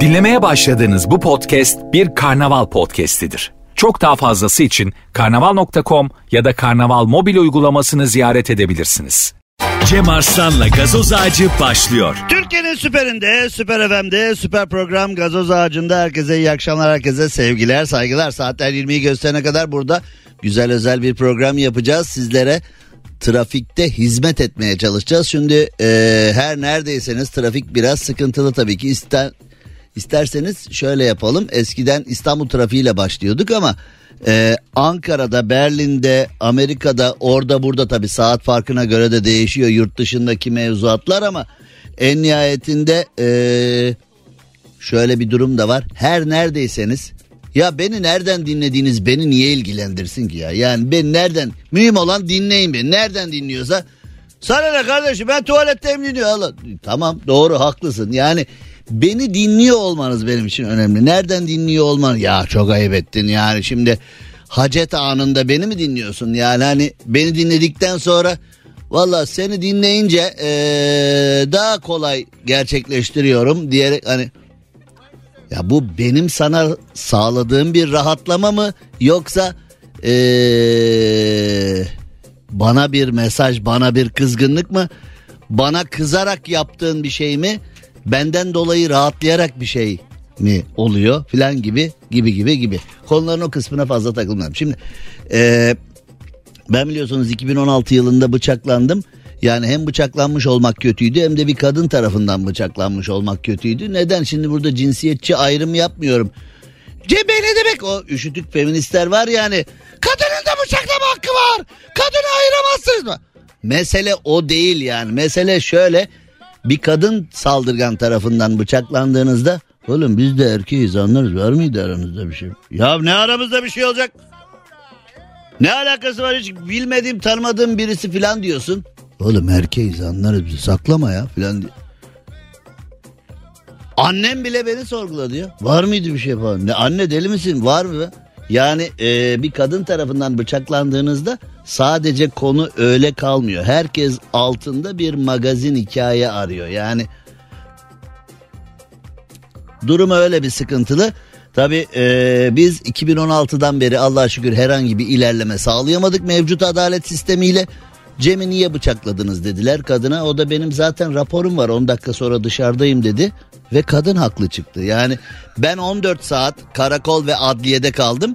Dinlemeye başladığınız bu podcast bir karnaval podcastidir. Çok daha fazlası için karnaval.com ya da karnaval mobil uygulamasını ziyaret edebilirsiniz. Cem Arslan'la gazoz ağacı başlıyor. Türkiye'nin süperinde, süper FM'de, süper program Gazoz Ağacı'nda herkese iyi akşamlar, herkese sevgiler, saygılar. Saatler 20'yi gösterene kadar burada güzel özel bir program yapacağız. Sizlere trafikte hizmet etmeye çalışacağız. Şimdi e, her neredeyseniz trafik biraz sıkıntılı tabii ki. İster, isterseniz şöyle yapalım. Eskiden İstanbul trafiğiyle başlıyorduk ama e, Ankara'da, Berlin'de, Amerika'da, orada burada tabii saat farkına göre de değişiyor yurt dışındaki mevzuatlar ama en nihayetinde e, şöyle bir durum da var. Her neredeyseniz ya beni nereden dinlediğiniz beni niye ilgilendirsin ki ya? Yani ben nereden mühim olan dinleyin beni. Nereden dinliyorsa sana ne kardeşim ben tuvaletteyim dinliyor. Allah. Tamam doğru haklısın. Yani beni dinliyor olmanız benim için önemli. Nereden dinliyor olman? Ya çok ayıp ettin yani şimdi hacet anında beni mi dinliyorsun? Yani hani beni dinledikten sonra valla seni dinleyince ee, daha kolay gerçekleştiriyorum diyerek hani ya bu benim sana sağladığım bir rahatlama mı yoksa ee, bana bir mesaj bana bir kızgınlık mı? Bana kızarak yaptığın bir şey mi? Benden dolayı rahatlayarak bir şey mi oluyor filan gibi gibi gibi gibi. Konuların o kısmına fazla takılmam şimdi ee, ben biliyorsunuz 2016 yılında bıçaklandım yani hem bıçaklanmış olmak kötüydü hem de bir kadın tarafından bıçaklanmış olmak kötüydü. Neden şimdi burada cinsiyetçi ayrım yapmıyorum. Cebe ne demek o üşütük feministler var yani. Kadının da bıçaklama hakkı var. Kadını ayıramazsınız mı? Mesele o değil yani. Mesele şöyle bir kadın saldırgan tarafından bıçaklandığınızda oğlum biz de erkeğiz anlarız var mıydı aranızda bir şey? Ya ne aramızda bir şey olacak? Ne alakası var hiç bilmediğim tanımadığım birisi filan diyorsun. Oğlum erkeğiz anlarız bizi saklama ya filan diyor. Annem bile beni sorguladı ya. Var mıydı bir şey falan? Ne, anne deli misin? Var mı? Yani e, bir kadın tarafından bıçaklandığınızda sadece konu öyle kalmıyor. Herkes altında bir magazin hikaye arıyor. Yani durum öyle bir sıkıntılı. Tabi e, biz 2016'dan beri Allah'a şükür herhangi bir ilerleme sağlayamadık mevcut adalet sistemiyle. Cem'i niye bıçakladınız dediler kadına. O da benim zaten raporum var 10 dakika sonra dışarıdayım dedi. Ve kadın haklı çıktı. Yani ben 14 saat karakol ve adliyede kaldım.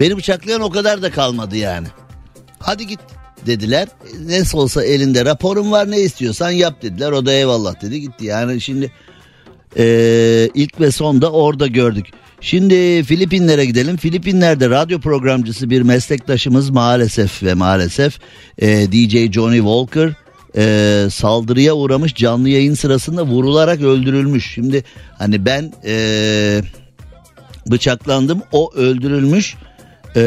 Beni bıçaklayan o kadar da kalmadı yani. Hadi git dediler. Ne olsa elinde raporum var ne istiyorsan yap dediler. O da eyvallah dedi gitti. Yani şimdi ee, ilk ve son da orada gördük. Şimdi Filipinlere gidelim. Filipinler'de radyo programcısı bir meslektaşımız maalesef ve maalesef e, DJ Johnny Walker e, saldırıya uğramış canlı yayın sırasında vurularak öldürülmüş. Şimdi hani ben e, bıçaklandım o öldürülmüş e,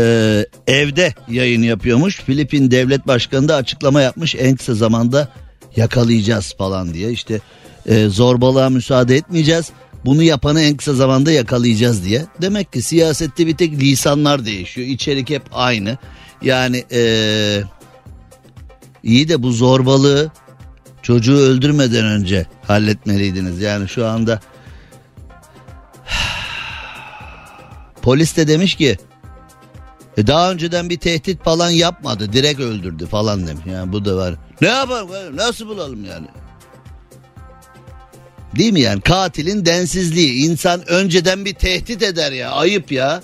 evde yayın yapıyormuş. Filipin devlet başkanı da açıklama yapmış en kısa zamanda yakalayacağız falan diye işte e, zorbalığa müsaade etmeyeceğiz. Bunu yapanı en kısa zamanda yakalayacağız diye. Demek ki siyasette bir tek lisanlar değişiyor. İçerik hep aynı. Yani ee, iyi de bu zorbalığı çocuğu öldürmeden önce halletmeliydiniz. Yani şu anda polis de demiş ki e daha önceden bir tehdit falan yapmadı. Direkt öldürdü falan demiş. Yani bu da var. Ne yapalım? Nasıl bulalım yani? Değil mi yani? Katilin densizliği. İnsan önceden bir tehdit eder ya. Ayıp ya.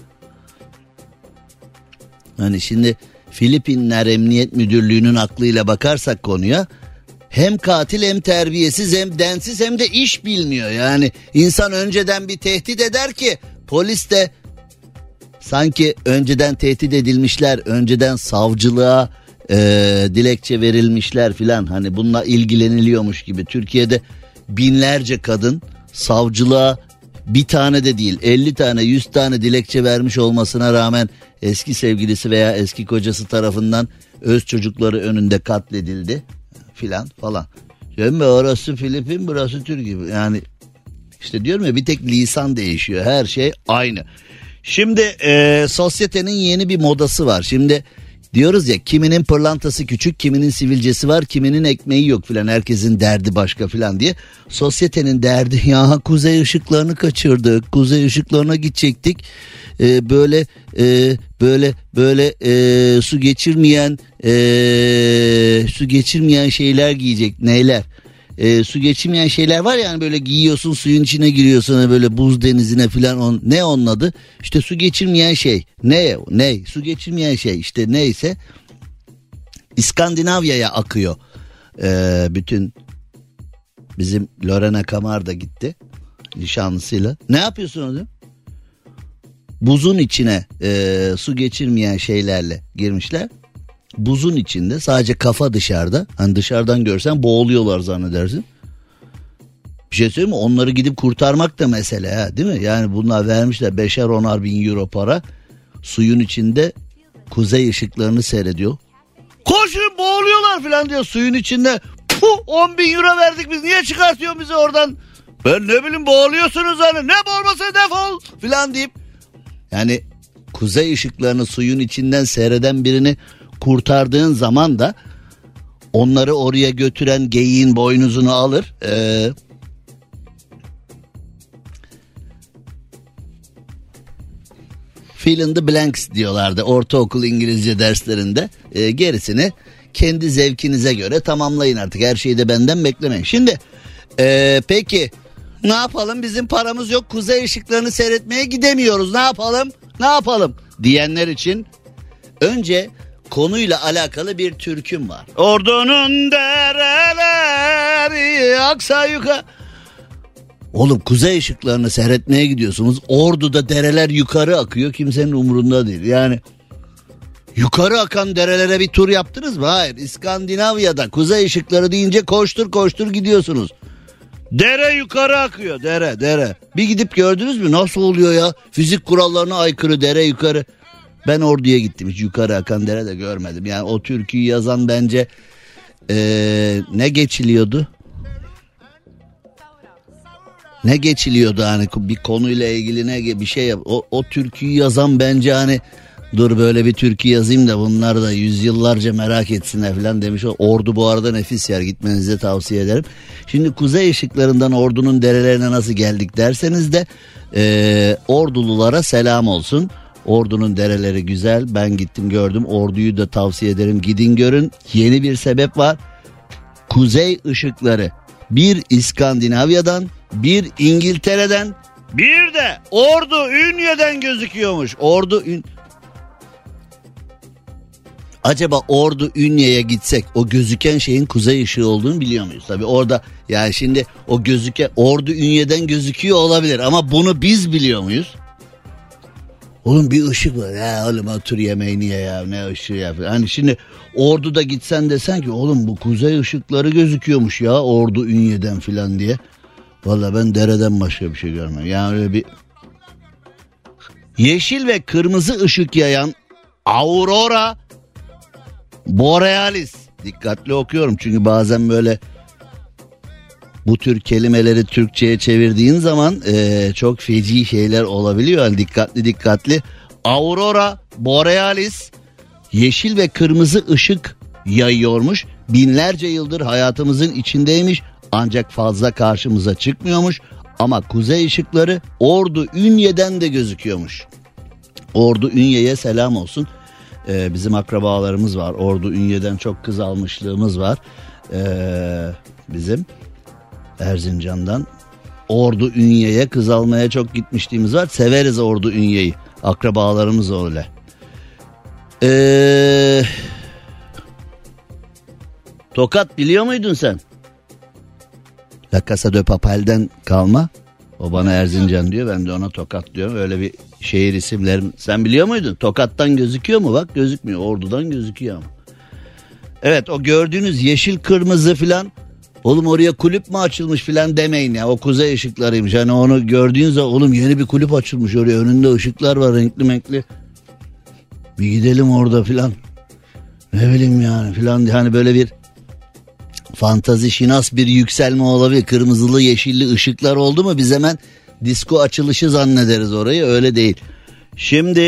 Hani şimdi Filipinler Emniyet Müdürlüğü'nün aklıyla bakarsak konuya hem katil hem terbiyesiz hem densiz hem de iş bilmiyor. Yani insan önceden bir tehdit eder ki polis de sanki önceden tehdit edilmişler önceden savcılığa e, dilekçe verilmişler filan. Hani bununla ilgileniliyormuş gibi. Türkiye'de binlerce kadın savcılığa bir tane de değil 50 tane 100 tane dilekçe vermiş olmasına rağmen eski sevgilisi veya eski kocası tarafından öz çocukları önünde katledildi filan falan. Şimdi orası Filipin burası Türkiye yani işte diyorum ya bir tek lisan değişiyor her şey aynı. Şimdi e, sosyetenin yeni bir modası var. Şimdi Diyoruz ya kiminin pırlantası küçük, kiminin sivilcesi var, kiminin ekmeği yok filan. Herkesin derdi başka filan diye. Sosyetenin derdi ya kuzey ışıklarını kaçırdık. Kuzey ışıklarına gidecektik. Ee, böyle e, böyle böyle e, su geçirmeyen e, su geçirmeyen şeyler giyecek. Neyler? E, su geçirmeyen şeyler var yani böyle giyiyorsun suyun içine giriyorsun hani böyle buz denizine filan on, ne onun adı? İşte su geçirmeyen şey. Ne ne? Su geçirmeyen şey işte neyse. İskandinavya'ya akıyor. E, bütün bizim Lorena Kamar da gitti nişanlısıyla. Ne yapıyorsun orada buzun içine e, su geçirmeyen şeylerle girmişler buzun içinde sadece kafa dışarıda. Hani dışarıdan görsen boğuluyorlar zannedersin. Bir şey söyleyeyim mi? Onları gidip kurtarmak da mesele ha değil mi? Yani bunlar vermişler beşer onar bin euro para. Suyun içinde kuzey ışıklarını seyrediyor. Koşun boğuluyorlar falan diyor suyun içinde. Puh 10 bin euro verdik biz niye çıkartıyor bizi oradan? Ben ne bileyim boğuluyorsunuz hani ne boğulması defol falan deyip. Yani kuzey ışıklarını suyun içinden seyreden birini kurtardığın zaman da onları oraya götüren geyiğin boynuzunu alır. Ee, fill in the blanks diyorlardı ortaokul İngilizce derslerinde. Ee, gerisini kendi zevkinize göre tamamlayın artık. Her şeyi de benden beklemeyin. Şimdi ee, peki ne yapalım bizim paramız yok kuzey ışıklarını seyretmeye gidemiyoruz ne yapalım ne yapalım diyenler için önce konuyla alakalı bir türküm var. Ordunun dereleri aksa yukarı. Oğlum kuzey ışıklarını seyretmeye gidiyorsunuz. Ordu'da dereler yukarı akıyor kimsenin umurunda değil. Yani yukarı akan derelere bir tur yaptınız mı? Hayır. İskandinavya'da kuzey ışıkları deyince koştur koştur gidiyorsunuz. Dere yukarı akıyor dere dere. Bir gidip gördünüz mü nasıl oluyor ya? Fizik kurallarına aykırı dere yukarı. Ben orduya gittim hiç yukarı akan dere de görmedim. Yani o türküyü yazan bence ee, ne geçiliyordu? Ne geçiliyordu hani bir konuyla ilgili ne bir şey yap. O, o türküyü yazan bence hani dur böyle bir türkü yazayım da bunlar da yüzyıllarca merak etsinler falan demiş. Ordu bu arada nefis yer gitmenizi tavsiye ederim. Şimdi kuzey ışıklarından ordunun derelerine nasıl geldik derseniz de e, ordululara selam olsun. Ordunun dereleri güzel. Ben gittim gördüm. Orduyu da tavsiye ederim. Gidin görün. Yeni bir sebep var. Kuzey ışıkları. Bir İskandinavya'dan, bir İngiltere'den, bir de Ordu Ünye'den gözüküyormuş. Ordu Ün... Acaba Ordu Ünye'ye gitsek o gözüken şeyin kuzey ışığı olduğunu biliyor muyuz? Tabi orada yani şimdi o gözüken Ordu Ünye'den gözüküyor olabilir ama bunu biz biliyor muyuz? Oğlum bir ışık var. Ya oğlum otur yemeğini ye ya ne ışığı ya. Hani şimdi Ordu'da gitsen desen ki oğlum bu kuzey ışıkları gözüküyormuş ya Ordu Ünye'den filan diye. Valla ben dereden başka bir şey görmem. Yani öyle bir yeşil ve kırmızı ışık yayan Aurora Borealis. Dikkatli okuyorum çünkü bazen böyle bu tür kelimeleri Türkçe'ye çevirdiğin zaman e, çok feci şeyler olabiliyor. Yani dikkatli dikkatli. Aurora Borealis yeşil ve kırmızı ışık yayıyormuş. Binlerce yıldır hayatımızın içindeymiş ancak fazla karşımıza çıkmıyormuş. Ama kuzey ışıkları Ordu Ünye'den de gözüküyormuş. Ordu Ünye'ye selam olsun. Ee, bizim akrabalarımız var. Ordu Ünye'den çok kız almışlığımız var. Ee, bizim. Erzincan'dan Ordu Ünye'ye kız almaya çok gitmişliğimiz var. Severiz Ordu Ünye'yi. Akrabalarımız öyle. Ee, Tokat biliyor muydun sen? La Casa de Papel'den kalma. O bana Erzincan diyor ben de ona Tokat diyorum. Öyle bir şehir isimlerim. Sen biliyor muydun? Tokat'tan gözüküyor mu? Bak gözükmüyor. Ordu'dan gözüküyor ama. Evet o gördüğünüz yeşil kırmızı filan Oğlum oraya kulüp mü açılmış filan demeyin ya. O kuzey ışıklarıymış. Hani onu gördüğünüz zaman oğlum yeni bir kulüp açılmış oraya. Önünde ışıklar var renkli renkli. Bir gidelim orada filan. Ne bileyim yani filan. Hani böyle bir fantazi şinas bir yükselme olabilir. Kırmızılı yeşilli ışıklar oldu mu biz hemen disko açılışı zannederiz orayı. Öyle değil. Şimdi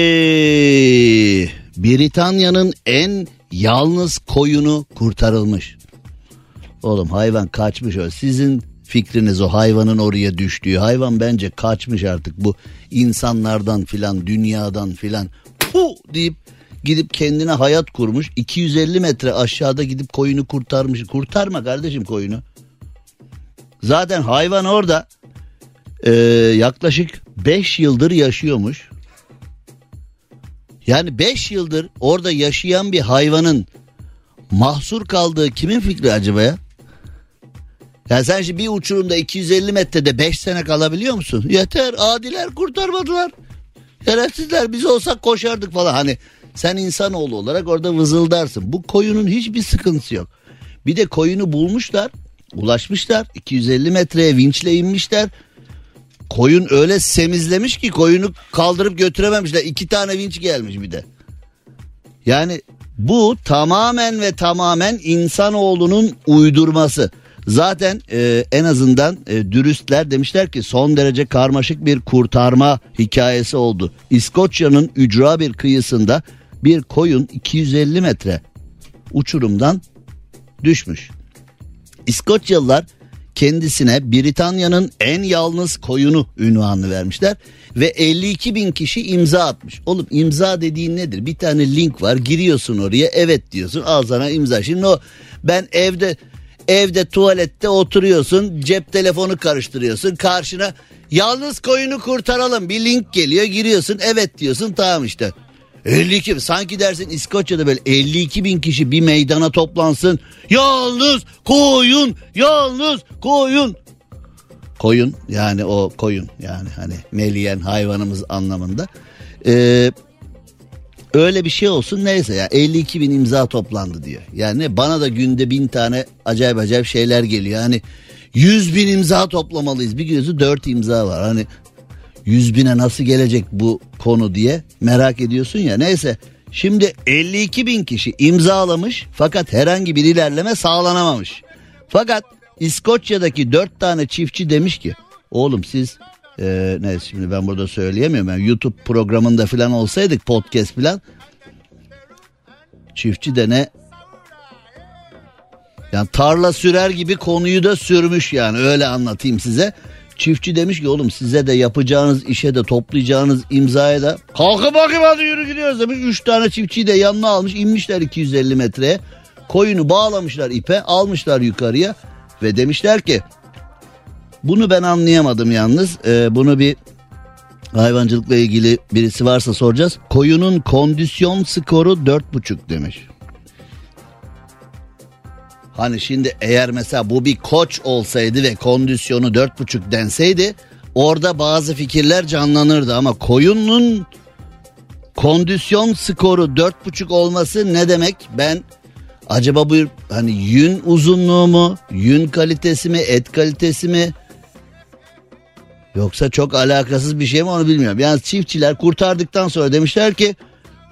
Britanya'nın en yalnız koyunu kurtarılmış. Oğlum hayvan kaçmış o. Sizin fikriniz o hayvanın oraya düştüğü. Hayvan bence kaçmış artık bu insanlardan filan dünyadan filan. Puh deyip gidip kendine hayat kurmuş. 250 metre aşağıda gidip koyunu kurtarmış. Kurtarma kardeşim koyunu. Zaten hayvan orada e, yaklaşık 5 yıldır yaşıyormuş. Yani 5 yıldır orada yaşayan bir hayvanın mahsur kaldığı kimin fikri acaba ya? Ya sen şimdi bir uçurumda 250 metrede 5 sene kalabiliyor musun? Yeter adiler kurtarmadılar. Şerefsizler biz olsak koşardık falan. Hani sen insanoğlu olarak orada vızıldarsın. Bu koyunun hiçbir sıkıntısı yok. Bir de koyunu bulmuşlar. Ulaşmışlar. 250 metreye vinçle inmişler. Koyun öyle semizlemiş ki koyunu kaldırıp götürememişler. İki tane vinç gelmiş bir de. Yani bu tamamen ve tamamen insanoğlunun uydurması. Zaten e, en azından e, dürüstler demişler ki son derece karmaşık bir kurtarma hikayesi oldu. İskoçya'nın ücra bir kıyısında bir koyun 250 metre uçurumdan düşmüş. İskoçyalılar kendisine Britanya'nın en yalnız koyunu ünvanını vermişler ve 52 bin kişi imza atmış. Oğlum imza dediğin nedir? Bir tane link var giriyorsun oraya evet diyorsun al sana imza. Şimdi o ben evde evde tuvalette oturuyorsun cep telefonu karıştırıyorsun karşına yalnız koyunu kurtaralım bir link geliyor giriyorsun evet diyorsun tamam işte 52 sanki dersin İskoçya'da böyle 52 bin kişi bir meydana toplansın. Yalnız koyun, yalnız koyun. Koyun yani o koyun yani hani meliyen hayvanımız anlamında. Ee, öyle bir şey olsun neyse ya 52 bin imza toplandı diyor. Yani bana da günde bin tane acayip acayip şeyler geliyor. Hani 100 bin imza toplamalıyız. Bir gözü 4 imza var. Hani 100 bine nasıl gelecek bu konu diye merak ediyorsun ya. Neyse şimdi 52 bin kişi imzalamış fakat herhangi bir ilerleme sağlanamamış. Fakat İskoçya'daki 4 tane çiftçi demiş ki oğlum siz e, neyse şimdi ben burada söyleyemiyorum. Yani YouTube programında falan olsaydık podcast falan çiftçi de ne yani tarla sürer gibi konuyu da sürmüş yani öyle anlatayım size. Çiftçi demiş ki oğlum size de yapacağınız işe de toplayacağınız imzaya da kalkın bakayım hadi yürü gidiyoruz demiş. Üç tane çiftçiyi de yanına almış inmişler 250 metreye. Koyunu bağlamışlar ipe almışlar yukarıya ve demişler ki bunu ben anlayamadım yalnız. Ee, bunu bir hayvancılıkla ilgili birisi varsa soracağız. Koyunun kondisyon skoru 4,5 demiş. Hani şimdi eğer mesela bu bir koç olsaydı ve kondisyonu dört buçuk denseydi orada bazı fikirler canlanırdı ama koyunun kondisyon skoru dört buçuk olması ne demek? Ben acaba bu hani yün uzunluğu mu, yün kalitesi mi, et kalitesi mi? Yoksa çok alakasız bir şey mi onu bilmiyorum. Yani çiftçiler kurtardıktan sonra demişler ki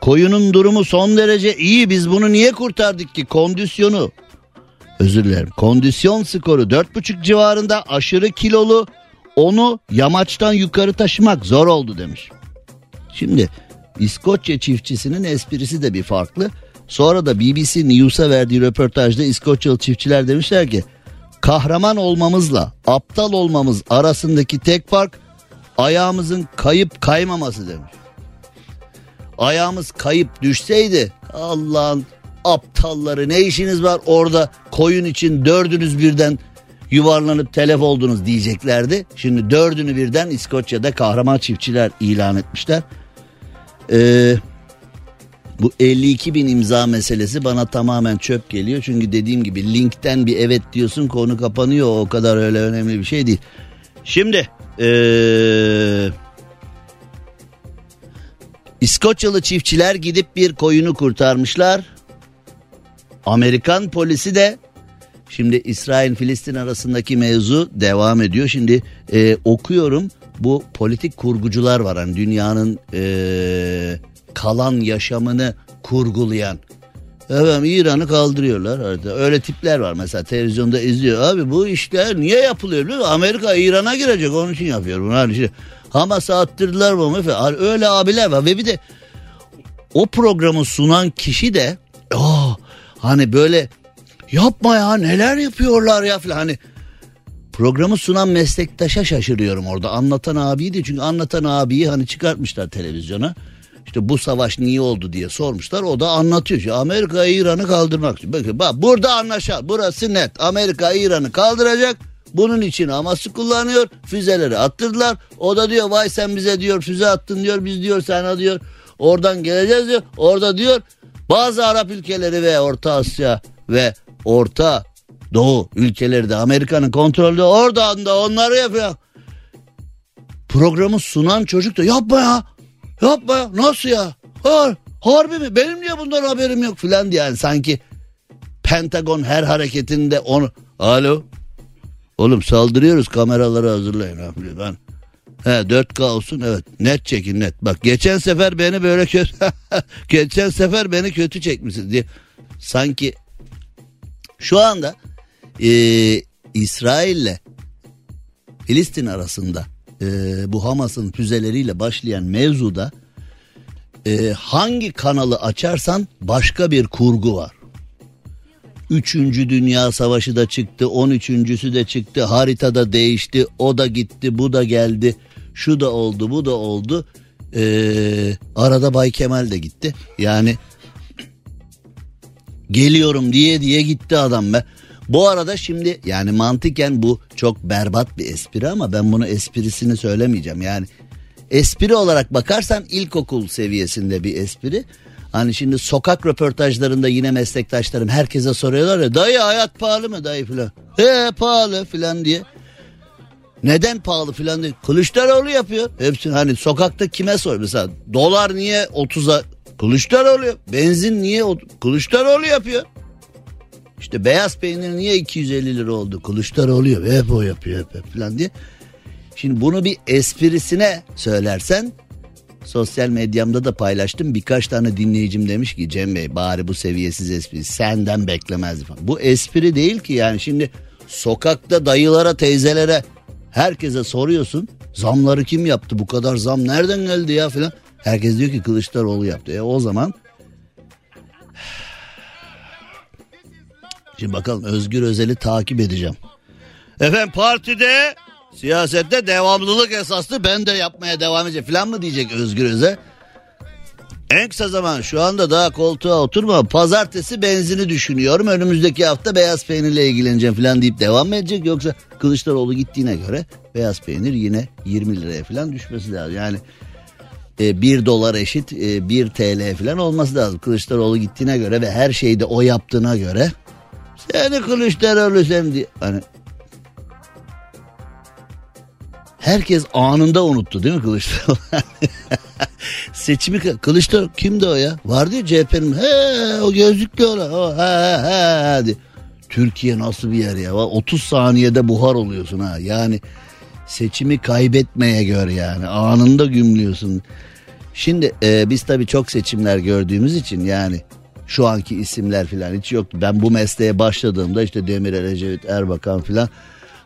koyunun durumu son derece iyi biz bunu niye kurtardık ki kondisyonu özür dilerim. Kondisyon skoru 4,5 civarında aşırı kilolu onu yamaçtan yukarı taşımak zor oldu demiş. Şimdi İskoçya çiftçisinin esprisi de bir farklı. Sonra da BBC News'a verdiği röportajda İskoçyalı çiftçiler demişler ki kahraman olmamızla aptal olmamız arasındaki tek fark ayağımızın kayıp kaymaması demiş. Ayağımız kayıp düşseydi Allah'ın aptalları ne işiniz var orada koyun için dördünüz birden yuvarlanıp telef oldunuz diyeceklerdi. Şimdi dördünü birden İskoçya'da kahraman çiftçiler ilan etmişler. Ee, bu 52 bin imza meselesi bana tamamen çöp geliyor. Çünkü dediğim gibi linkten bir evet diyorsun konu kapanıyor. O kadar öyle önemli bir şey değil. Şimdi ee, İskoçyalı çiftçiler gidip bir koyunu kurtarmışlar. Amerikan polisi de şimdi İsrail Filistin arasındaki mevzu devam ediyor. Şimdi e, okuyorum bu politik kurgucular var hani dünyanın e, kalan yaşamını kurgulayan. Evet İran'ı kaldırıyorlar. Öyle tipler var mesela televizyonda izliyor. Abi bu işler niye yapılıyor biliyor musun? Amerika İran'a girecek onun için yapıyor bunu. Hani işte Hamas'a attırdılar bu Öyle abiler var ve bir de o programı sunan kişi de oh, hani böyle yapma ya neler yapıyorlar ya falan hani programı sunan meslektaşa şaşırıyorum orada anlatan abiydi çünkü anlatan abiyi hani çıkartmışlar televizyona işte bu savaş niye oldu diye sormuşlar. O da anlatıyor. İşte Amerika İran'ı kaldırmak için. Bakın bak burada anlaşal. Burası net. Amerika İran'ı kaldıracak. Bunun için Hamas'ı kullanıyor. Füzeleri attırdılar. O da diyor vay sen bize diyor füze attın diyor. Biz diyor sana diyor oradan geleceğiz diyor. Orada diyor bazı Arap ülkeleri ve Orta Asya ve Orta Doğu ülkeleri de Amerika'nın kontrolü oradan da onları yapıyor. Programı sunan çocuk da yapma ya Yapma ya nasıl ya? Har, harbi mi? Benim niye bundan haberim yok filan diye yani sanki Pentagon her hareketinde onu... Alo? Oğlum saldırıyoruz kameraları hazırlayın. Ben He 4K olsun evet net çekin net. Bak geçen sefer beni böyle kötü geçen sefer beni kötü çekmişsiniz diye. Sanki şu anda e, İsrail'le Filistin arasında e, bu Hamas'ın füzeleriyle başlayan mevzuda e, hangi kanalı açarsan başka bir kurgu var. Üçüncü Dünya Savaşı da çıktı, on üçüncüsü de çıktı, haritada değişti, o da gitti, bu da geldi, şu da oldu, bu da oldu. Ee, arada Bay Kemal de gitti. Yani geliyorum diye diye gitti adam be. Bu arada şimdi yani mantıken bu çok berbat bir espri ama ben bunu esprisini söylemeyeceğim. Yani espri olarak bakarsan ilkokul seviyesinde bir espri. Hani şimdi sokak röportajlarında yine meslektaşlarım herkese soruyorlar ya dayı hayat pahalı mı dayı filan. He pahalı filan diye. Neden pahalı filan diye. Kılıçdaroğlu yapıyor. Hepsini hani sokakta kime sor mesela dolar niye 30'a Kılıçdaroğlu benzin niye Kılıçdaroğlu yapıyor. İşte beyaz peynir niye 250 lira oldu? Kılıçdaroğlu yapıyor. Hep o yapıyor hep, hep falan diye. Şimdi bunu bir esprisine söylersen sosyal medyamda da paylaştım. Birkaç tane dinleyicim demiş ki Cem Bey bari bu seviyesiz espri senden beklemezdi falan. Bu espri değil ki yani şimdi sokakta dayılara teyzelere herkese soruyorsun. Zamları kim yaptı bu kadar zam nereden geldi ya falan. Herkes diyor ki Kılıçdaroğlu yaptı. E o zaman Şimdi bakalım Özgür Özel'i takip edeceğim. Efendim partide siyasette devamlılık esaslı. Ben de yapmaya devam edeceğim falan mı diyecek Özgür Özel? En kısa zaman şu anda daha koltuğa oturma. Pazartesi benzini düşünüyorum. Önümüzdeki hafta beyaz peynirle ilgileneceğim falan deyip devam mı edecek? Yoksa Kılıçdaroğlu gittiğine göre beyaz peynir yine 20 liraya falan düşmesi lazım. Yani e, 1 dolar eşit e, 1 TL falan olması lazım. Kılıçdaroğlu gittiğine göre ve her şeyde o yaptığına göre seni Kılıçdaroğlu sen diye. Hani Herkes anında unuttu değil mi Kılıçdaroğlu? Seçimi Kılıçdaroğlu kimdi o ya? Vardı ya CHP'nin he o gözlüklü olan o he he he hadi. Türkiye nasıl bir yer ya? 30 saniyede buhar oluyorsun ha. Yani seçimi kaybetmeye gör yani. Anında gümlüyorsun. Şimdi e, biz tabii çok seçimler gördüğümüz için yani şu anki isimler falan hiç yoktu. Ben bu mesleğe başladığımda işte Demirel, Ecevit, Erbakan falan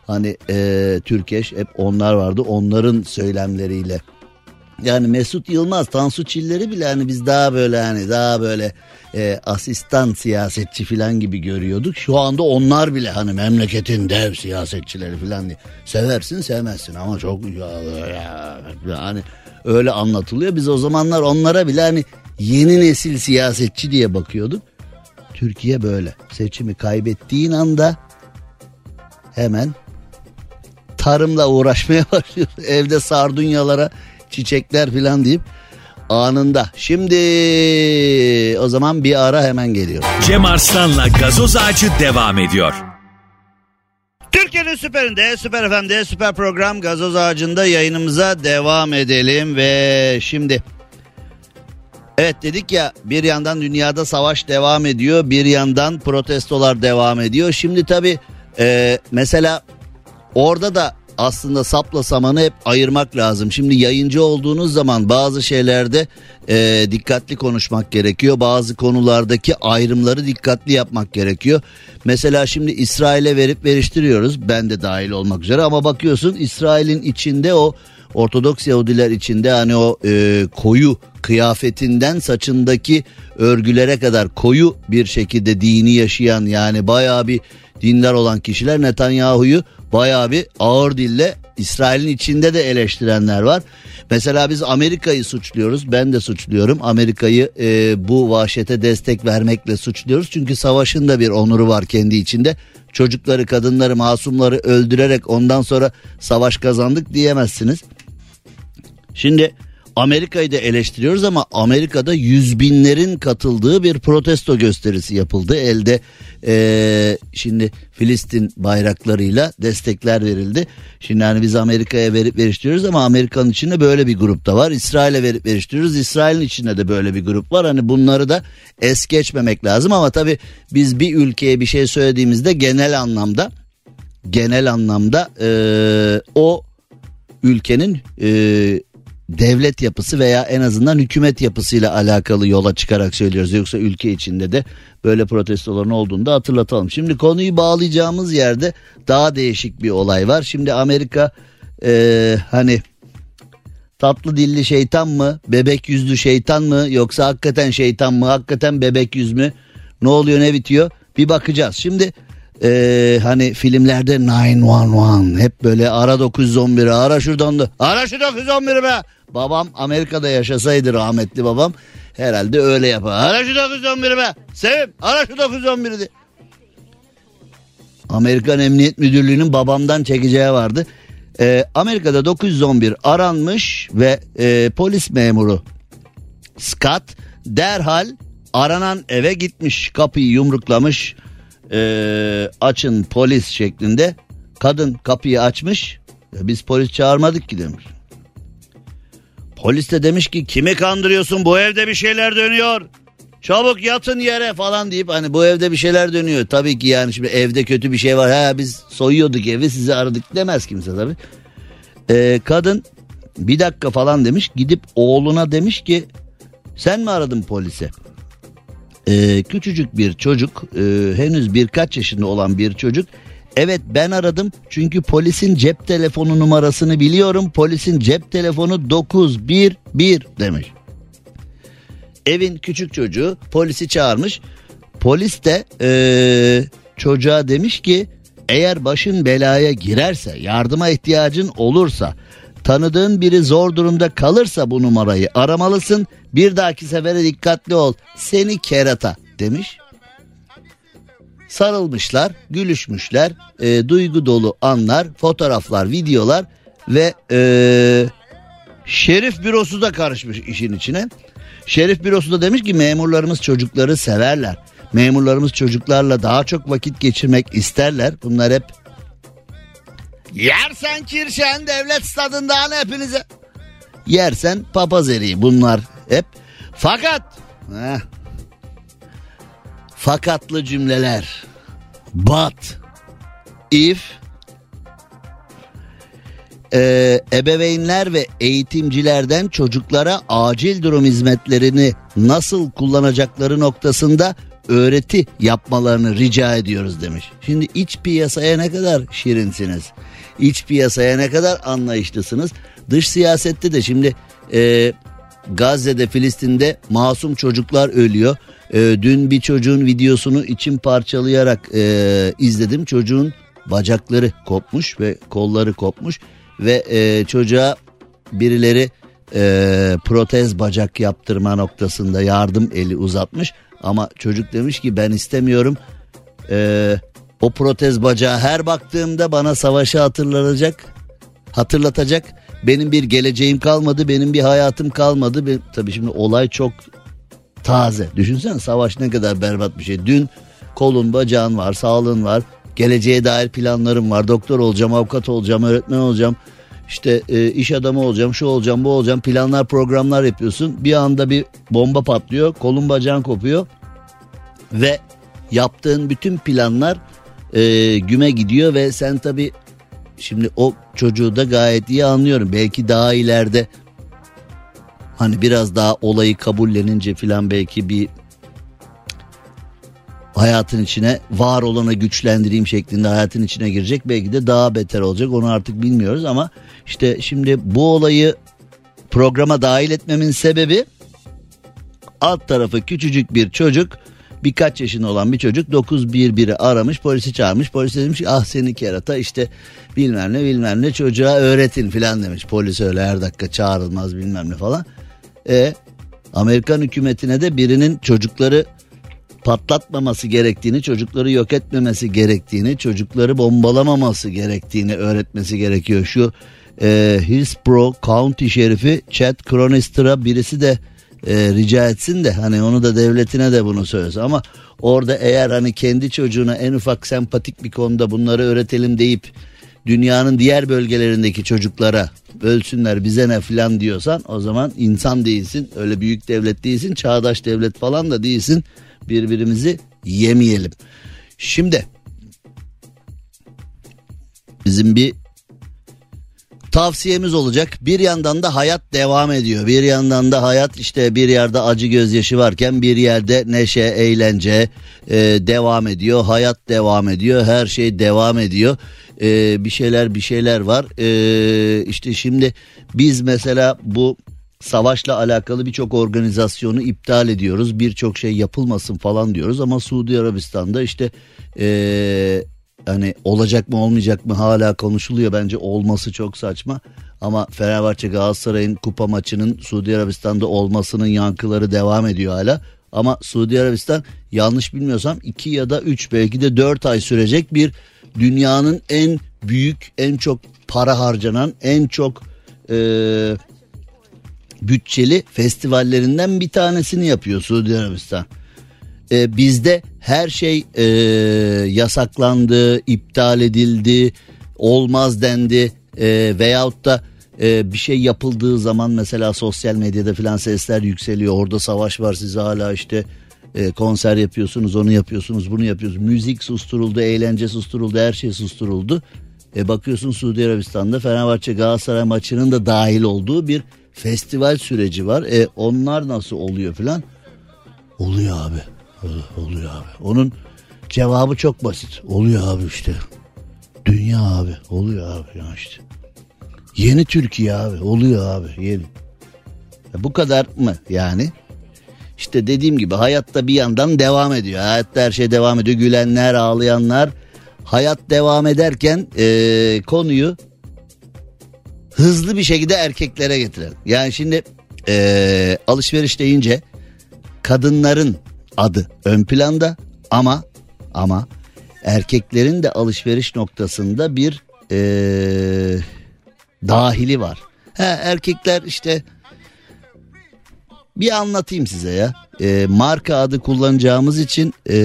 hani e, Türkeş hep onlar vardı. Onların söylemleriyle yani Mesut Yılmaz, Tansu Çiller'i bile hani biz daha böyle hani daha böyle e, asistan siyasetçi falan gibi görüyorduk. Şu anda onlar bile hani memleketin dev siyasetçileri falan diye. Seversin sevmezsin ama çok ya, ya, yani öyle anlatılıyor. Biz o zamanlar onlara bile hani yeni nesil siyasetçi diye bakıyorduk. Türkiye böyle. Seçimi kaybettiğin anda hemen tarımla uğraşmaya başlıyor. Evde sardunyalara çiçekler filan deyip anında. Şimdi o zaman bir ara hemen geliyor. Cem Arslan'la gazoz ağacı devam ediyor. Türkiye'nin süperinde, süper FM'de, süper program gazoz ağacında yayınımıza devam edelim ve şimdi Evet dedik ya bir yandan dünyada savaş devam ediyor bir yandan protestolar devam ediyor. Şimdi tabi e, mesela orada da aslında sapla samanı hep ayırmak lazım. Şimdi yayıncı olduğunuz zaman bazı şeylerde e, dikkatli konuşmak gerekiyor. Bazı konulardaki ayrımları dikkatli yapmak gerekiyor. Mesela şimdi İsrail'e verip veriştiriyoruz. Ben de dahil olmak üzere ama bakıyorsun İsrail'in içinde o Ortodoks Yahudiler içinde hani o e, koyu kıyafetinden saçındaki örgülere kadar koyu bir şekilde dini yaşayan yani bayağı bir dindar olan kişiler Netanyahu'yu bayağı bir ağır dille İsrail'in içinde de eleştirenler var. Mesela biz Amerika'yı suçluyoruz. Ben de suçluyorum. Amerika'yı e, bu vahşete destek vermekle suçluyoruz. Çünkü savaşın da bir onuru var kendi içinde. Çocukları, kadınları, masumları öldürerek ondan sonra savaş kazandık diyemezsiniz. Şimdi Amerika'yı da eleştiriyoruz ama Amerika'da yüz binlerin katıldığı bir protesto gösterisi yapıldı. Elde ee, şimdi Filistin bayraklarıyla destekler verildi. Şimdi hani biz Amerika'ya verip veriştiriyoruz ama Amerika'nın içinde böyle bir grup da var. İsrail'e verip veriştiriyoruz. İsrail'in içinde de böyle bir grup var. Hani bunları da es geçmemek lazım ama tabii biz bir ülkeye bir şey söylediğimizde genel anlamda genel anlamda ee, o ülkenin e, devlet yapısı veya en azından hükümet yapısıyla alakalı yola çıkarak söylüyoruz. Yoksa ülke içinde de böyle protestoların olduğunu da hatırlatalım. Şimdi konuyu bağlayacağımız yerde daha değişik bir olay var. Şimdi Amerika e, hani tatlı dilli şeytan mı bebek yüzlü şeytan mı yoksa hakikaten şeytan mı hakikaten bebek yüz mü ne oluyor ne bitiyor bir bakacağız. Şimdi ee, hani filmlerde 911 hep böyle ara 911'i ara şuradan da ara şu 911'i be. Babam Amerika'da yaşasaydı rahmetli babam herhalde öyle yapar. Ara şu 911'i be. Sevim ara şu 911'i de. Amerikan Emniyet Müdürlüğü'nün babamdan çekeceği vardı. Ee, Amerika'da 911 aranmış ve e, polis memuru Scott derhal aranan eve gitmiş kapıyı yumruklamış e, açın polis şeklinde. Kadın kapıyı açmış. Biz polis çağırmadık ki demiş. Polis de demiş ki kimi kandırıyorsun bu evde bir şeyler dönüyor. Çabuk yatın yere falan deyip hani bu evde bir şeyler dönüyor. Tabii ki yani şimdi evde kötü bir şey var. Ha biz soyuyorduk evi sizi aradık demez kimse tabii. Ee, kadın bir dakika falan demiş gidip oğluna demiş ki sen mi aradın polise? Ee, küçücük bir çocuk e, henüz birkaç yaşında olan bir çocuk Evet ben aradım çünkü polisin cep telefonu numarasını biliyorum. Polisin cep telefonu 911 demiş. Evin küçük çocuğu polisi çağırmış. Polis de ee, çocuğa demiş ki eğer başın belaya girerse yardıma ihtiyacın olursa tanıdığın biri zor durumda kalırsa bu numarayı aramalısın. Bir dahaki sefere dikkatli ol seni kerata demiş sarılmışlar, gülüşmüşler, e, duygu dolu anlar, fotoğraflar, videolar ve e, şerif bürosu da karışmış işin içine. Şerif bürosu da demiş ki memurlarımız çocukları severler. Memurlarımız çocuklarla daha çok vakit geçirmek isterler. Bunlar hep yersen kirşen devlet stadından hepinize. Yersen papaz eriği bunlar hep. Fakat heh, fakatlı cümleler. But if ee, ebeveynler ve eğitimcilerden çocuklara acil durum hizmetlerini nasıl kullanacakları noktasında öğreti yapmalarını rica ediyoruz demiş. Şimdi iç piyasaya ne kadar şirinsiniz? İç piyasaya ne kadar anlayışlısınız? Dış siyasette de şimdi e, Gazze'de Filistin'de masum çocuklar ölüyor. E, dün bir çocuğun videosunu içim parçalayarak e, izledim. Çocuğun bacakları kopmuş ve kolları kopmuş ve e, çocuğa birileri e, protez bacak yaptırma noktasında yardım eli uzatmış. Ama çocuk demiş ki ben istemiyorum. E, o protez bacağı her baktığımda bana savaşı hatırlanacak, hatırlatacak. Benim bir geleceğim kalmadı, benim bir hayatım kalmadı. Ben, tabii şimdi olay çok taze. Düşünsene savaş ne kadar berbat bir şey. Dün kolun bacağın var sağlığın var. Geleceğe dair planlarım var. Doktor olacağım, avukat olacağım, öğretmen olacağım. İşte e, iş adamı olacağım, şu olacağım, bu olacağım. Planlar, programlar yapıyorsun. Bir anda bir bomba patlıyor, kolun bacağın kopuyor ve yaptığın bütün planlar e, güme gidiyor ve sen tabi şimdi o çocuğu da gayet iyi anlıyorum. Belki daha ileride hani biraz daha olayı kabullenince filan belki bir hayatın içine var olanı güçlendireyim şeklinde hayatın içine girecek. Belki de daha beter olacak onu artık bilmiyoruz ama işte şimdi bu olayı programa dahil etmemin sebebi alt tarafı küçücük bir çocuk birkaç yaşında olan bir çocuk 911'i aramış polisi çağırmış polis demiş ah seni kerata işte bilmem ne bilmem ne çocuğa öğretin filan demiş polis öyle her dakika çağrılmaz bilmem ne falan. E Amerikan hükümetine de birinin çocukları patlatmaması gerektiğini, çocukları yok etmemesi gerektiğini, çocukları bombalamaması gerektiğini öğretmesi gerekiyor. Şu e, Hillsborough County şerifi Chad Cronister'a birisi de e, rica etsin de hani onu da devletine de bunu söylesin ama orada eğer hani kendi çocuğuna en ufak sempatik bir konuda bunları öğretelim deyip dünyanın diğer bölgelerindeki çocuklara ölsünler bize ne filan diyorsan o zaman insan değilsin öyle büyük devlet değilsin çağdaş devlet falan da değilsin birbirimizi yemeyelim. Şimdi bizim bir tavsiyemiz olacak. Bir yandan da hayat devam ediyor. Bir yandan da hayat işte bir yerde acı gözyaşı varken bir yerde neşe, eğlence e, devam ediyor. Hayat devam ediyor. Her şey devam ediyor. E, bir şeyler bir şeyler var. E, işte şimdi biz mesela bu savaşla alakalı birçok organizasyonu iptal ediyoruz. Birçok şey yapılmasın falan diyoruz ama Suudi Arabistan'da işte ee, hani olacak mı olmayacak mı hala konuşuluyor. Bence olması çok saçma. Ama Fenerbahçe Galatasaray'ın kupa maçının Suudi Arabistan'da olmasının yankıları devam ediyor hala. Ama Suudi Arabistan yanlış bilmiyorsam 2 ya da 3 belki de 4 ay sürecek bir dünyanın en büyük en çok para harcanan en çok e, bütçeli festivallerinden bir tanesini yapıyor Suudi Arabistan. Ee, bizde her şey e, yasaklandı, iptal edildi, olmaz dendi e, veyahut da e, bir şey yapıldığı zaman mesela sosyal medyada filan sesler yükseliyor. Orada savaş var siz hala işte e, konser yapıyorsunuz, onu yapıyorsunuz, bunu yapıyorsunuz. Müzik susturuldu, eğlence susturuldu, her şey susturuldu. E, bakıyorsun Suudi Arabistan'da Fenerbahçe Galatasaray maçının da dahil olduğu bir festival süreci var. E onlar nasıl oluyor filan? Oluyor abi. Oluyor abi. Onun cevabı çok basit. Oluyor abi işte. Dünya abi. Oluyor abi ya işte. Yeni Türkiye abi. Oluyor abi. Yeni. E bu kadar mı yani? İşte dediğim gibi hayatta bir yandan devam ediyor. Hayatta her şey devam ediyor. Gülenler, ağlayanlar. Hayat devam ederken e, konuyu hızlı bir şekilde erkeklere getirelim. Yani şimdi ee, alışveriş deyince kadınların adı ön planda ama ama erkeklerin de alışveriş noktasında bir ee, dahili var. He, erkekler işte bir anlatayım size ya. E, marka adı kullanacağımız için e,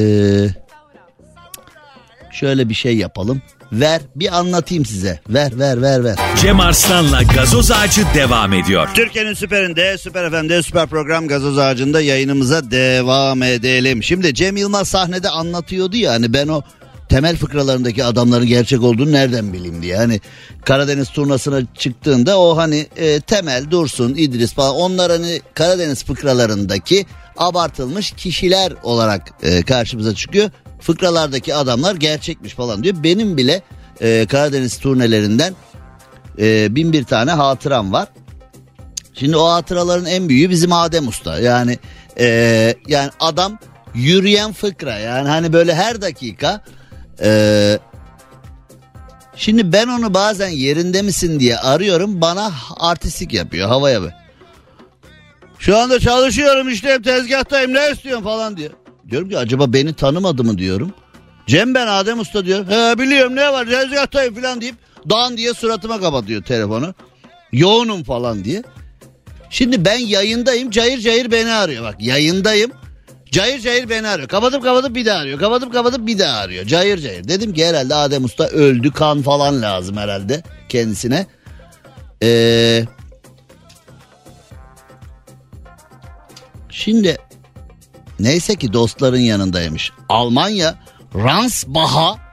şöyle bir şey yapalım. Ver bir anlatayım size. Ver ver ver ver. Cem Arslan'la gazoz ağacı devam ediyor. Türkiye'nin süperinde, süper FM'de, süper program gazoz ağacında yayınımıza devam edelim. Şimdi Cem Yılmaz sahnede anlatıyordu ya hani ben o temel fıkralarındaki adamların gerçek olduğunu nereden bileyim diye. Hani Karadeniz turnasına çıktığında o hani e, Temel, Dursun, İdris falan onlar hani Karadeniz fıkralarındaki abartılmış kişiler olarak e, karşımıza çıkıyor fıkralardaki adamlar gerçekmiş falan diyor. Benim bile e, Karadeniz turnelerinden e, bin bir tane hatıram var. Şimdi o hatıraların en büyüğü bizim Adem Usta. Yani e, yani adam yürüyen fıkra yani hani böyle her dakika e, şimdi ben onu bazen yerinde misin diye arıyorum bana artistik yapıyor havaya be. Şu anda çalışıyorum işte tezgahtayım ne istiyorsun falan diyor. Diyorum ki acaba beni tanımadı mı diyorum. Cem ben Adem Usta diyor. He biliyorum ne var tezgahtayım falan deyip dan diye suratıma kapatıyor telefonu. Yoğunum falan diye. Şimdi ben yayındayım cayır cayır beni arıyor bak yayındayım. Cayır cayır beni arıyor. Kapatıp kapatıp bir daha arıyor. Kapatıp kapatıp bir daha arıyor. Cayır cayır. Dedim ki herhalde Adem Usta öldü. Kan falan lazım herhalde kendisine. Ee, şimdi Neyse ki dostların yanındaymış. Almanya Ransbach'a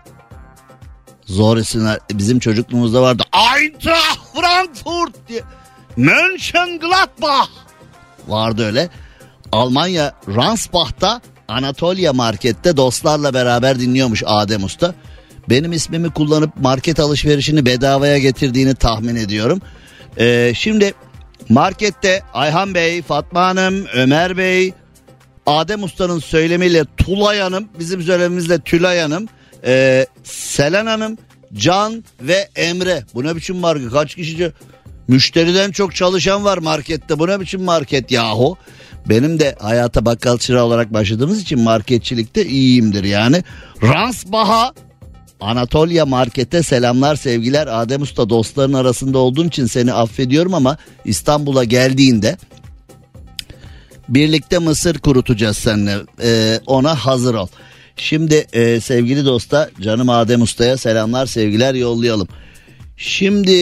Zor isimler. Bizim çocukluğumuzda vardı. Eintracht Frankfurt diye. Mönchengladbach. Vardı öyle. Almanya Ransbach'ta Anatolia Market'te dostlarla beraber dinliyormuş Adem Usta. Benim ismimi kullanıp market alışverişini bedavaya getirdiğini tahmin ediyorum. Ee, şimdi markette Ayhan Bey, Fatma Hanım, Ömer Bey, Adem Usta'nın söylemiyle Tulay Hanım, bizim söylemimizle Tülay Hanım, e, Selen Hanım, Can ve Emre. Bu ne biçim market? Kaç kişi? Müşteriden çok çalışan var markette. Bu ne biçim market yahu? Benim de hayata bakkal çırağı olarak başladığımız için marketçilikte iyiyimdir yani. Ransbaha Anatolia Market'e selamlar sevgiler Adem Usta dostların arasında olduğun için seni affediyorum ama İstanbul'a geldiğinde birlikte mısır kurutacağız seninle ee, ona hazır ol. Şimdi e, sevgili dosta canım Adem Usta'ya selamlar sevgiler yollayalım. Şimdi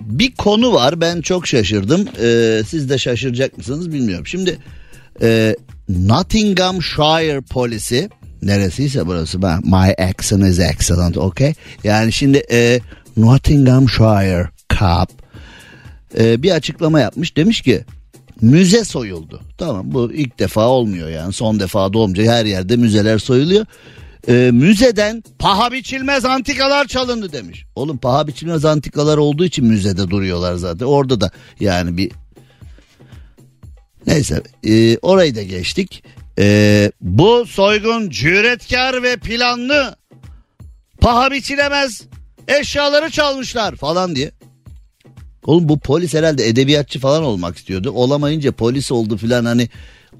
bir konu var ben çok şaşırdım ee, siz de şaşıracak mısınız bilmiyorum. Şimdi e, Nottinghamshire polisi neresiyse burası ben my accent is excellent okay yani şimdi e, Nottinghamshire cop e, bir açıklama yapmış demiş ki müze soyuldu tamam bu ilk defa olmuyor yani son defa da olmayacak her yerde müzeler soyuluyor e, müzeden paha biçilmez antikalar çalındı demiş. Oğlum paha biçilmez antikalar olduğu için müzede duruyorlar zaten. Orada da yani bir neyse e, orayı da geçtik. E, bu soygun cüretkar ve planlı paha biçilemez eşyaları çalmışlar falan diye. Oğlum bu polis herhalde edebiyatçı falan olmak istiyordu. Olamayınca polis oldu falan hani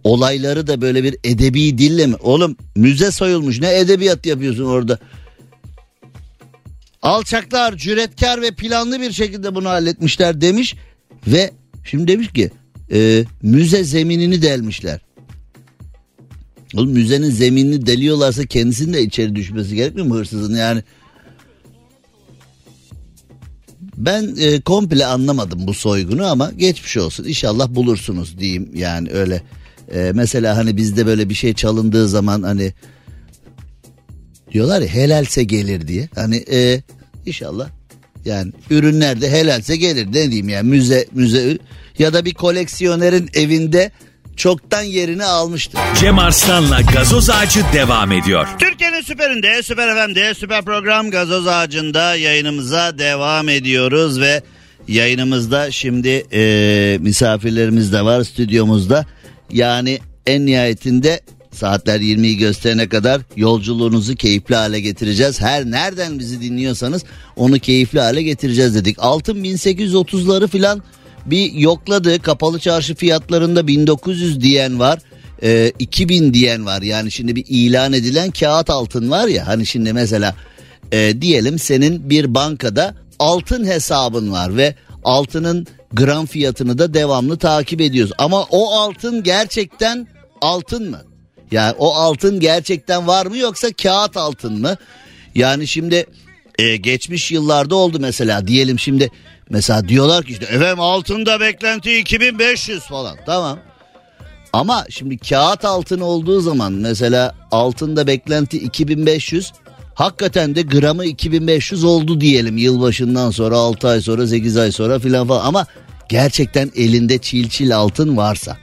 olayları da böyle bir edebi dille mi? Oğlum müze soyulmuş ne edebiyat yapıyorsun orada? Alçaklar cüretkar ve planlı bir şekilde bunu halletmişler demiş ve şimdi demiş ki e, müze zeminini delmişler. Oğlum müzenin zeminini deliyorlarsa kendisinin de içeri düşmesi gerekmiyor mu hırsızın yani? Ben e, komple anlamadım bu soygunu ama geçmiş olsun. İnşallah bulursunuz diyeyim yani öyle. E, mesela hani bizde böyle bir şey çalındığı zaman hani diyorlar ya helalse gelir diye. Hani e, inşallah yani ürünler de helalse gelir ne diyeyim yani müze müze ya da bir koleksiyonerin evinde çoktan yerini almıştır. Cem Arslan'la gazoz ağacı devam ediyor. Türkiye'nin süperinde, süper FM'de, süper program gazoz ağacında yayınımıza devam ediyoruz ve yayınımızda şimdi e, misafirlerimiz de var stüdyomuzda. Yani en nihayetinde saatler 20'yi gösterene kadar yolculuğunuzu keyifli hale getireceğiz. Her nereden bizi dinliyorsanız onu keyifli hale getireceğiz dedik. Altın 1830'ları filan bir yokladı. Kapalı çarşı fiyatlarında 1900 diyen var. E, 2000 diyen var. Yani şimdi bir ilan edilen kağıt altın var ya. Hani şimdi mesela e, diyelim senin bir bankada altın hesabın var ve altının gram fiyatını da devamlı takip ediyoruz. Ama o altın gerçekten altın mı? Yani o altın gerçekten var mı yoksa kağıt altın mı? Yani şimdi e, geçmiş yıllarda oldu mesela diyelim şimdi mesela diyorlar ki işte efendim altında beklenti 2500 falan tamam. Ama şimdi kağıt altın olduğu zaman mesela altında beklenti 2500 hakikaten de gramı 2500 oldu diyelim yılbaşından sonra 6 ay sonra 8 ay sonra filan falan ama gerçekten elinde çil çil altın varsa.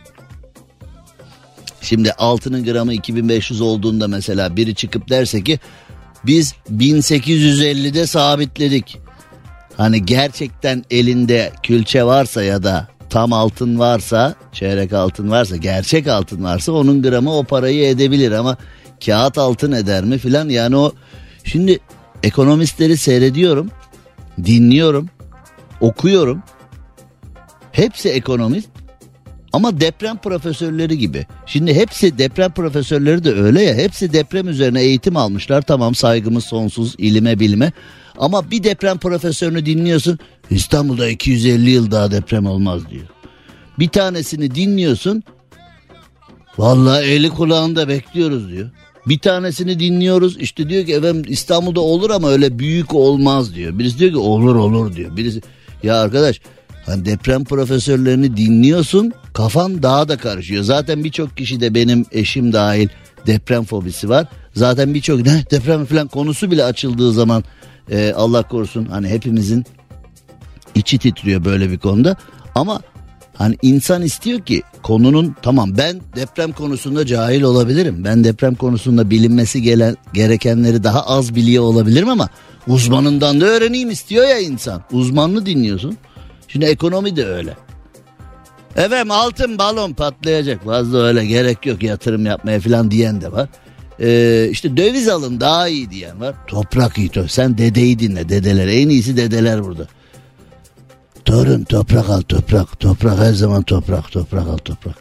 Şimdi altının gramı 2500 olduğunda mesela biri çıkıp derse ki biz 1850'de sabitledik. Hani gerçekten elinde külçe varsa ya da tam altın varsa, çeyrek altın varsa, gerçek altın varsa onun gramı o parayı edebilir ama kağıt altın eder mi filan yani o şimdi ekonomistleri seyrediyorum, dinliyorum, okuyorum. Hepsi ekonomist ama deprem profesörleri gibi. Şimdi hepsi deprem profesörleri de öyle ya. Hepsi deprem üzerine eğitim almışlar. Tamam saygımız sonsuz ilime bilime. Ama bir deprem profesörünü dinliyorsun. İstanbul'da 250 yıl daha deprem olmaz diyor. Bir tanesini dinliyorsun. Vallahi eli kulağında bekliyoruz diyor. Bir tanesini dinliyoruz işte diyor ki efendim İstanbul'da olur ama öyle büyük olmaz diyor. Birisi diyor ki olur olur diyor. Birisi ya arkadaş Hani deprem profesörlerini dinliyorsun kafan daha da karışıyor. Zaten birçok kişi de benim eşim dahil deprem fobisi var. Zaten birçok ne deprem falan konusu bile açıldığı zaman e, Allah korusun hani hepimizin içi titriyor böyle bir konuda. Ama hani insan istiyor ki konunun tamam ben deprem konusunda cahil olabilirim. Ben deprem konusunda bilinmesi gelen, gerekenleri daha az biliyor olabilirim ama uzmanından da öğreneyim istiyor ya insan. Uzmanını dinliyorsun. Şimdi ekonomi de öyle. Efendim altın balon patlayacak fazla öyle gerek yok yatırım yapmaya falan diyen de var. Ee, işte döviz alın daha iyi diyen var. Toprak iyi. Sen dedeyi dinle dedeler. En iyisi dedeler burada. Torun toprak al toprak. Toprak her zaman toprak toprak al toprak.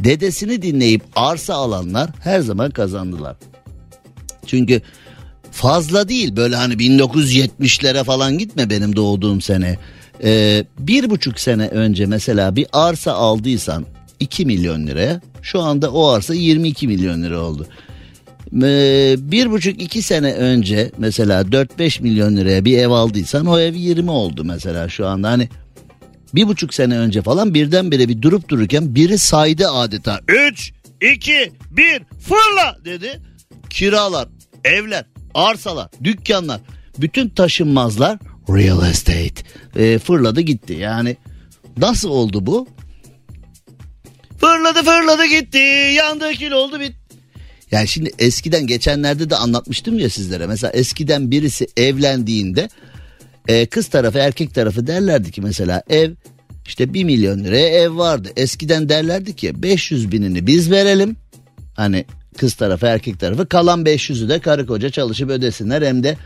Dedesini dinleyip arsa alanlar her zaman kazandılar. Çünkü fazla değil böyle hani 1970'lere falan gitme benim doğduğum sene. Ee, bir buçuk sene önce mesela bir arsa aldıysan 2 milyon liraya şu anda o arsa 22 milyon lira oldu. Ee, bir buçuk iki sene önce mesela 4-5 milyon liraya bir ev aldıysan o ev 20 oldu mesela şu anda. Hani bir buçuk sene önce falan birdenbire bir durup dururken biri saydı adeta. 3 2 1 fırla dedi. Kiralar evler arsalar dükkanlar bütün taşınmazlar real estate e, fırladı gitti yani nasıl oldu bu fırladı fırladı gitti yandı kül oldu bitti yani şimdi eskiden geçenlerde de anlatmıştım ya sizlere. Mesela eskiden birisi evlendiğinde e, kız tarafı erkek tarafı derlerdi ki mesela ev işte 1 milyon liraya ev vardı. Eskiden derlerdi ki 500 binini biz verelim. Hani kız tarafı erkek tarafı kalan 500'ü de karı koca çalışıp ödesinler. Hem de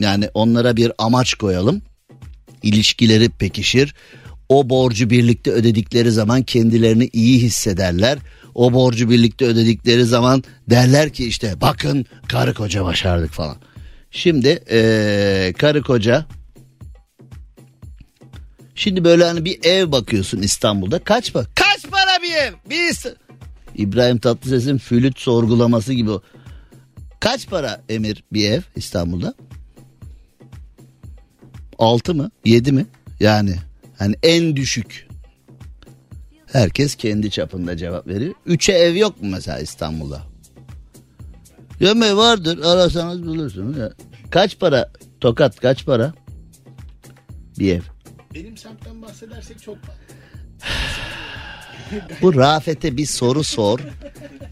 yani onlara bir amaç koyalım. İlişkileri pekişir. O borcu birlikte ödedikleri zaman kendilerini iyi hissederler o borcu birlikte ödedikleri zaman derler ki işte bakın karı koca başardık falan. Şimdi ee, karı koca şimdi böyle hani bir ev bakıyorsun İstanbul'da kaç para? Kaç para bir ev? Biz İbrahim Tatlıses'in flüt sorgulaması gibi. Kaç para Emir bir ev İstanbul'da? Altı mı? Yedi mi? Yani hani en düşük Herkes kendi çapında cevap veriyor. Üçe ev yok mu mesela İstanbul'da? Yemeği vardır arasanız bulursunuz. Ya. Kaç para tokat kaç para? Bir ev. Benim semtten bahsedersek çok. Bu Rafet'e bir soru sor.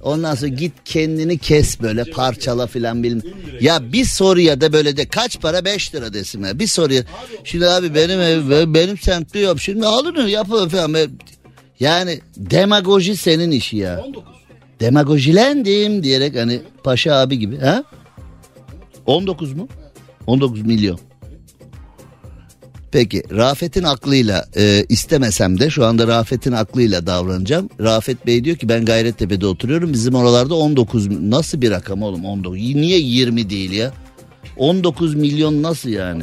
Ondan sonra git kendini kes böyle parçala filan bilim. Ya bir soruya da böyle de kaç para 5 lira desin ya. Bir soruya. Şimdi abi benim ev benim semtte yok. Şimdi alın yapın falan. Yani demagoji senin işi ya. 19. Demagojilendim diyerek hani Paşa abi gibi. Ha? 19 mu? 19 milyon. Peki Rafet'in aklıyla e, istemesem de şu anda Rafet'in aklıyla davranacağım. Rafet Bey diyor ki ben Gayrettepe'de oturuyorum. Bizim oralarda 19 nasıl bir rakam oğlum 19? Niye 20 değil ya? 19 milyon nasıl yani?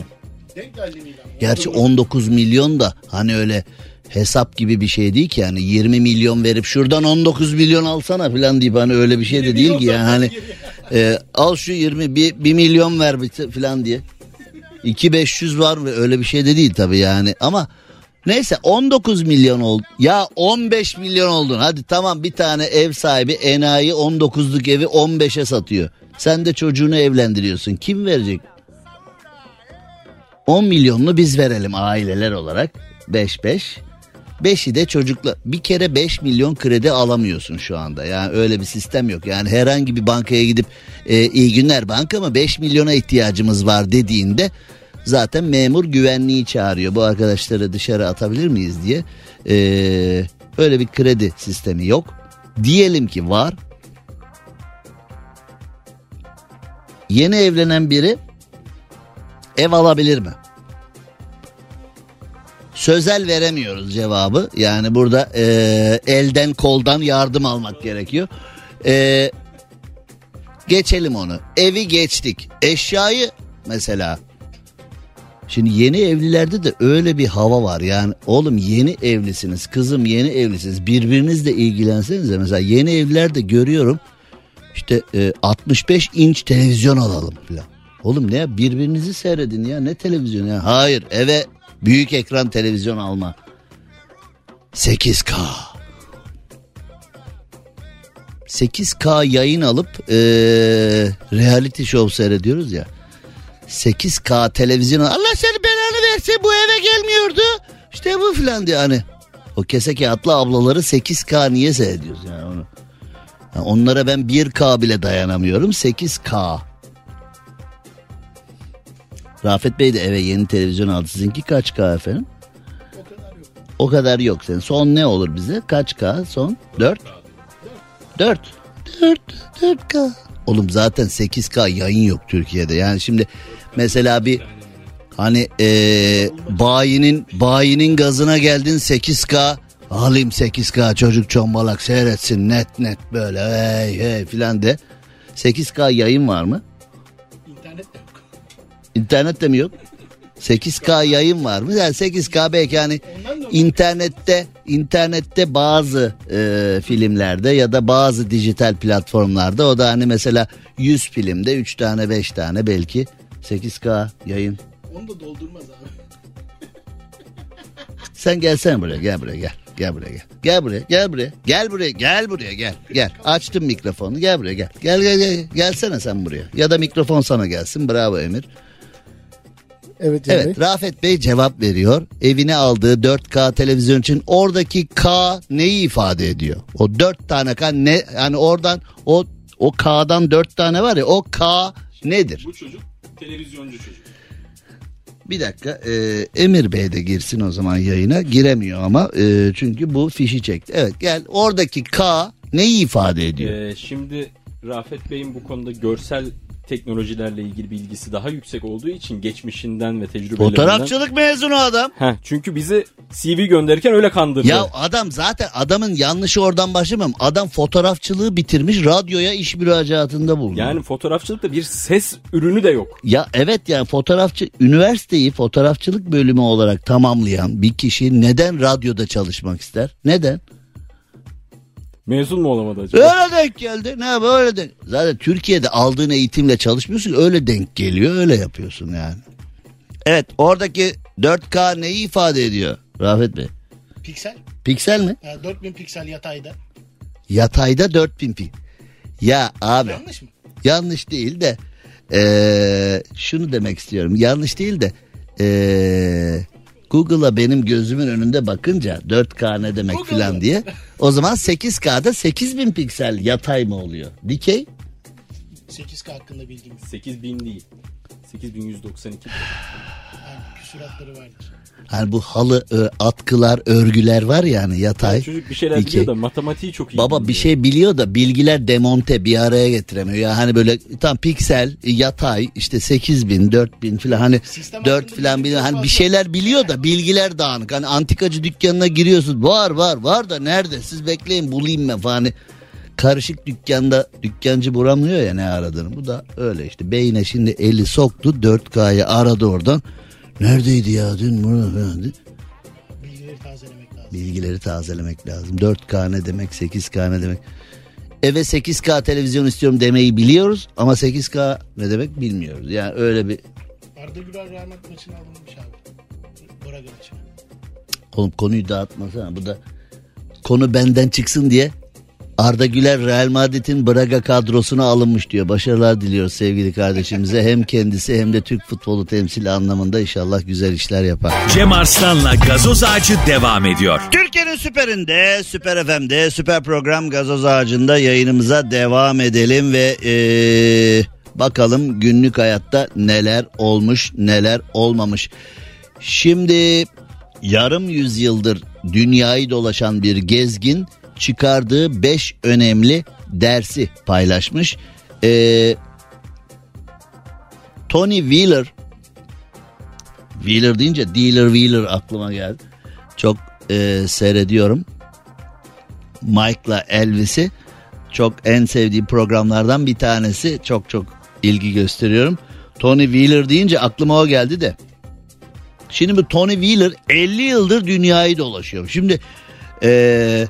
Gerçi 19 milyon da hani öyle hesap gibi bir şey değil ki yani 20 milyon verip şuradan 19 milyon alsana falan deyip hani öyle bir şey de değil ki yani hani e, al şu 20 bir, bir milyon ver falan diye 2500 var mı öyle bir şey de değil tabi yani. Ama neyse 19 milyon oldu ya 15 milyon oldun. Hadi tamam bir tane ev sahibi enayi 19'luk evi 15'e satıyor. Sen de çocuğunu evlendiriyorsun. Kim verecek? 10 milyonunu biz verelim aileler olarak. 5-5 Beşi de çocukla bir kere 5 milyon kredi alamıyorsun şu anda. Yani öyle bir sistem yok. Yani herhangi bir bankaya gidip e, iyi günler banka mı 5 milyona ihtiyacımız var dediğinde zaten memur güvenliği çağırıyor. Bu arkadaşları dışarı atabilir miyiz diye. Ee, öyle bir kredi sistemi yok. Diyelim ki var. Yeni evlenen biri ev alabilir mi? Sözel veremiyoruz cevabı. Yani burada e, elden koldan yardım almak gerekiyor. E, geçelim onu. Evi geçtik. Eşyayı mesela Şimdi yeni evlilerde de öyle bir hava var. Yani oğlum yeni evlisiniz, kızım yeni evlisiniz. Birbirinizle ilgilensenize. Mesela yeni evlilerde görüyorum. İşte e, 65 inç televizyon alalım falan. Oğlum ne birbirinizi seyredin ya ne televizyon ya. Hayır eve Büyük ekran televizyon alma. 8K. 8K yayın alıp ee, reality show seyrediyoruz ya. 8K televizyon Allah seni belanı verse bu eve gelmiyordu. İşte bu filan diye hani. O kese kağıtlı ablaları 8K niye seyrediyoruz yani onu. Yani onlara ben 1K bile dayanamıyorum 8K. Rafet Bey de eve yeni televizyon aldı. Sizinki kaç K efendim? O kadar yok. O kadar yok senin. Son ne olur bize? Kaç K son? 4? 4. 4. 4K. Oğlum zaten 8K yayın yok Türkiye'de. Yani şimdi mesela bir hani ee, bayinin bayinin gazına geldin 8K alayım 8K çocuk çombalak seyretsin net net böyle hey hey filan de. 8K yayın var mı? İnternet de mi yok? 8K yayın var mı? Yani 8K belki da internette internette bazı e, filmlerde ya da bazı dijital platformlarda o da hani mesela 100 filmde 3 tane 5 tane belki 8K yayın. onu da doldurmaz abi. Sen gelsene buraya gel buraya gel. Gel buraya gel. Gel buraya gel buraya. Gel buraya gel buraya gel. Gel. Açtım mikrofonu gel buraya gel. Gel gel gel. Gelsene sen buraya. Ya da mikrofon sana gelsin. Bravo Emir. Evet Cem Bey. Evet Rafet Bey cevap veriyor. Evine aldığı 4K televizyon için oradaki K neyi ifade ediyor? O 4 tane K ne yani oradan o o K'dan 4 tane var ya o K nedir? Bu çocuk televizyoncu çocuk. Bir dakika e, Emir Bey de girsin o zaman yayına giremiyor ama e, çünkü bu fişi çekti. Evet gel oradaki K neyi ifade ediyor? Ee, şimdi Rafet Bey'in bu konuda görsel teknolojilerle ilgili bilgisi daha yüksek olduğu için geçmişinden ve tecrübelerinden. Fotoğrafçılık mezunu adam. Heh, çünkü bizi CV gönderirken öyle kandırdı. Ya adam zaten adamın yanlışı oradan başlamam. Adam fotoğrafçılığı bitirmiş radyoya iş müracaatında bulundu. Yani fotoğrafçılıkta bir ses ürünü de yok. Ya evet yani fotoğrafçı üniversiteyi fotoğrafçılık bölümü olarak tamamlayan bir kişi neden radyoda çalışmak ister? Neden? Mezun mu olamadı acaba? Öyle denk geldi. Ne böyle denk. Zaten Türkiye'de aldığın eğitimle çalışmıyorsun. Öyle denk geliyor. Öyle yapıyorsun yani. Evet oradaki 4K neyi ifade ediyor Rafet Bey? Piksel. Piksel mi? Yani 4000 piksel yatayda. Yatayda 4000 pi. Ya abi Yanlış mı? yanlış değil de eee, şunu demek istiyorum. Yanlış değil de eee, Google'a benim gözümün önünde bakınca 4K ne demek filan diye. O zaman 8K'da 8000 piksel yatay mı oluyor? Dikey? 8K hakkında bilgim yok. 8000 değil. 8192. Yani küsuratları vardır. Hani bu halı ö, atkılar, örgüler var yani yatay. Çocuk bir şeyler dikey. biliyor da matematiği çok iyi. Baba bir şey biliyor da bilgiler demonte bir araya getiremiyor. Ya hani böyle tam piksel, yatay işte 8000, 4000 falan hani Sistem 4 hakkında falan bilgi biliyor. Hani bir şeyler biliyor da bilgiler dağınık. Hani antikacı dükkanına giriyorsun. Var var var da nerede? Siz bekleyin bulayım ben falan. Hani karışık dükkanda dükkancı bulamıyor ya ne aradığını. Bu da öyle işte. Beyne şimdi eli soktu 4K'yı aradı oradan. Neredeydi ya dün bunu falan. Bilgileri tazelemek lazım. Bilgileri tazelemek lazım. 4K ne demek 8K ne demek. Eve 8K televizyon istiyorum demeyi biliyoruz ama 8K ne demek bilmiyoruz. Yani öyle bir Arda Güler Real Madrid maçına alınmış abi. Braga oğlum konuyu dağıtmasana. Bu da konu benden çıksın diye Arda Güler Real Madrid'in Braga kadrosuna alınmış diyor. Başarılar diliyoruz sevgili kardeşimize. Hem kendisi hem de Türk futbolu temsili anlamında inşallah güzel işler yapar. Cem Arslan'la gazoz ağacı devam ediyor. Türkiye'nin süperinde, süper FM'de, süper program gazoz ağacında yayınımıza devam edelim ve eee, bakalım günlük hayatta neler olmuş neler olmamış. Şimdi yarım yüzyıldır dünyayı dolaşan bir gezgin çıkardığı 5 önemli dersi paylaşmış. Eee, Tony Wheeler Wheeler deyince Dealer Wheeler aklıma geldi. Çok e, seyrediyorum. Mike'la Elvis'i çok en sevdiğim programlardan bir tanesi. Çok çok ilgi gösteriyorum. Tony Wheeler deyince aklıma o geldi de. Şimdi bu Tony Wheeler 50 yıldır dünyayı dolaşıyor. Şimdi e,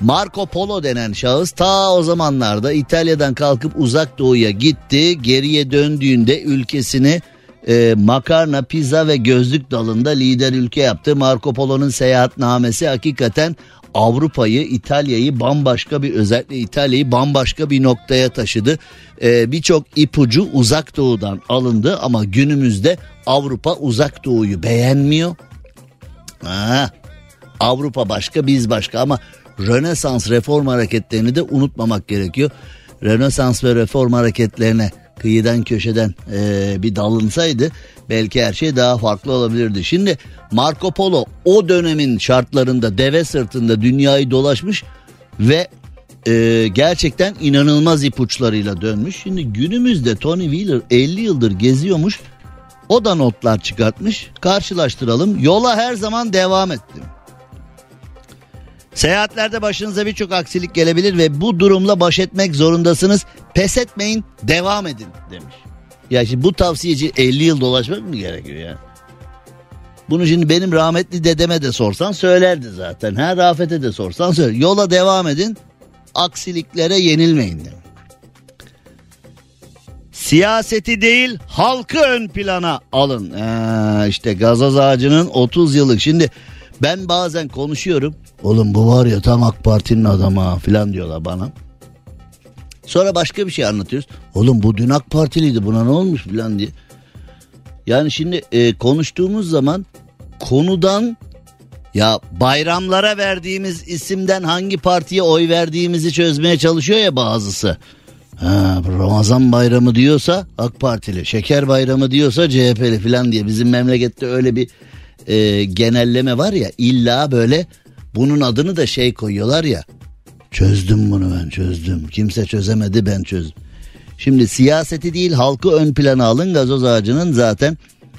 Marco Polo denen şahıs ta o zamanlarda İtalya'dan kalkıp uzak doğuya gitti. Geriye döndüğünde ülkesini e, makarna, pizza ve gözlük dalında lider ülke yaptı. Marco Polo'nun seyahatnamesi hakikaten Avrupa'yı, İtalya'yı bambaşka bir özellikle İtalya'yı bambaşka bir noktaya taşıdı. Ee, Birçok ipucu uzak doğudan alındı ama günümüzde Avrupa uzak doğuyu beğenmiyor. Ha, Avrupa başka biz başka ama Rönesans reform hareketlerini de unutmamak gerekiyor. Rönesans ve reform hareketlerine kıyıdan köşeden e, bir dalınsaydı belki her şey daha farklı olabilirdi. Şimdi Marco Polo o dönemin şartlarında deve sırtında dünyayı dolaşmış ve e, gerçekten inanılmaz ipuçlarıyla dönmüş. Şimdi günümüzde Tony Wheeler 50 yıldır geziyormuş. O da notlar çıkartmış. Karşılaştıralım. Yola her zaman devam ettim. Seyahatlerde başınıza birçok aksilik gelebilir ve bu durumla baş etmek zorundasınız. Pes etmeyin, devam edin demiş. Ya şimdi bu tavsiyeci 50 yıl dolaşmak mı gerekiyor ya? Bunu şimdi benim rahmetli dedeme de sorsan söylerdi zaten. Ha Rafet'e de sorsan söyler. Yola devam edin, aksiliklere yenilmeyin demiş. Siyaseti değil halkı ön plana alın. Ee, işte gazoz ağacının 30 yıllık. Şimdi ben bazen konuşuyorum. Oğlum bu var ya tam AK Parti'nin adamı ha falan diyorlar bana. Sonra başka bir şey anlatıyoruz. Oğlum bu dün AK Partiliydi buna ne olmuş falan diye. Yani şimdi e, konuştuğumuz zaman konudan ya bayramlara verdiğimiz isimden hangi partiye oy verdiğimizi çözmeye çalışıyor ya bazısı. Ha, Ramazan bayramı diyorsa AK Partili, şeker bayramı diyorsa CHP'li falan diye bizim memlekette öyle bir e, genelleme var ya illa böyle bunun adını da şey koyuyorlar ya. Çözdüm bunu ben çözdüm. Kimse çözemedi ben çözdüm. Şimdi siyaseti değil halkı ön plana alın gazoz ağacının zaten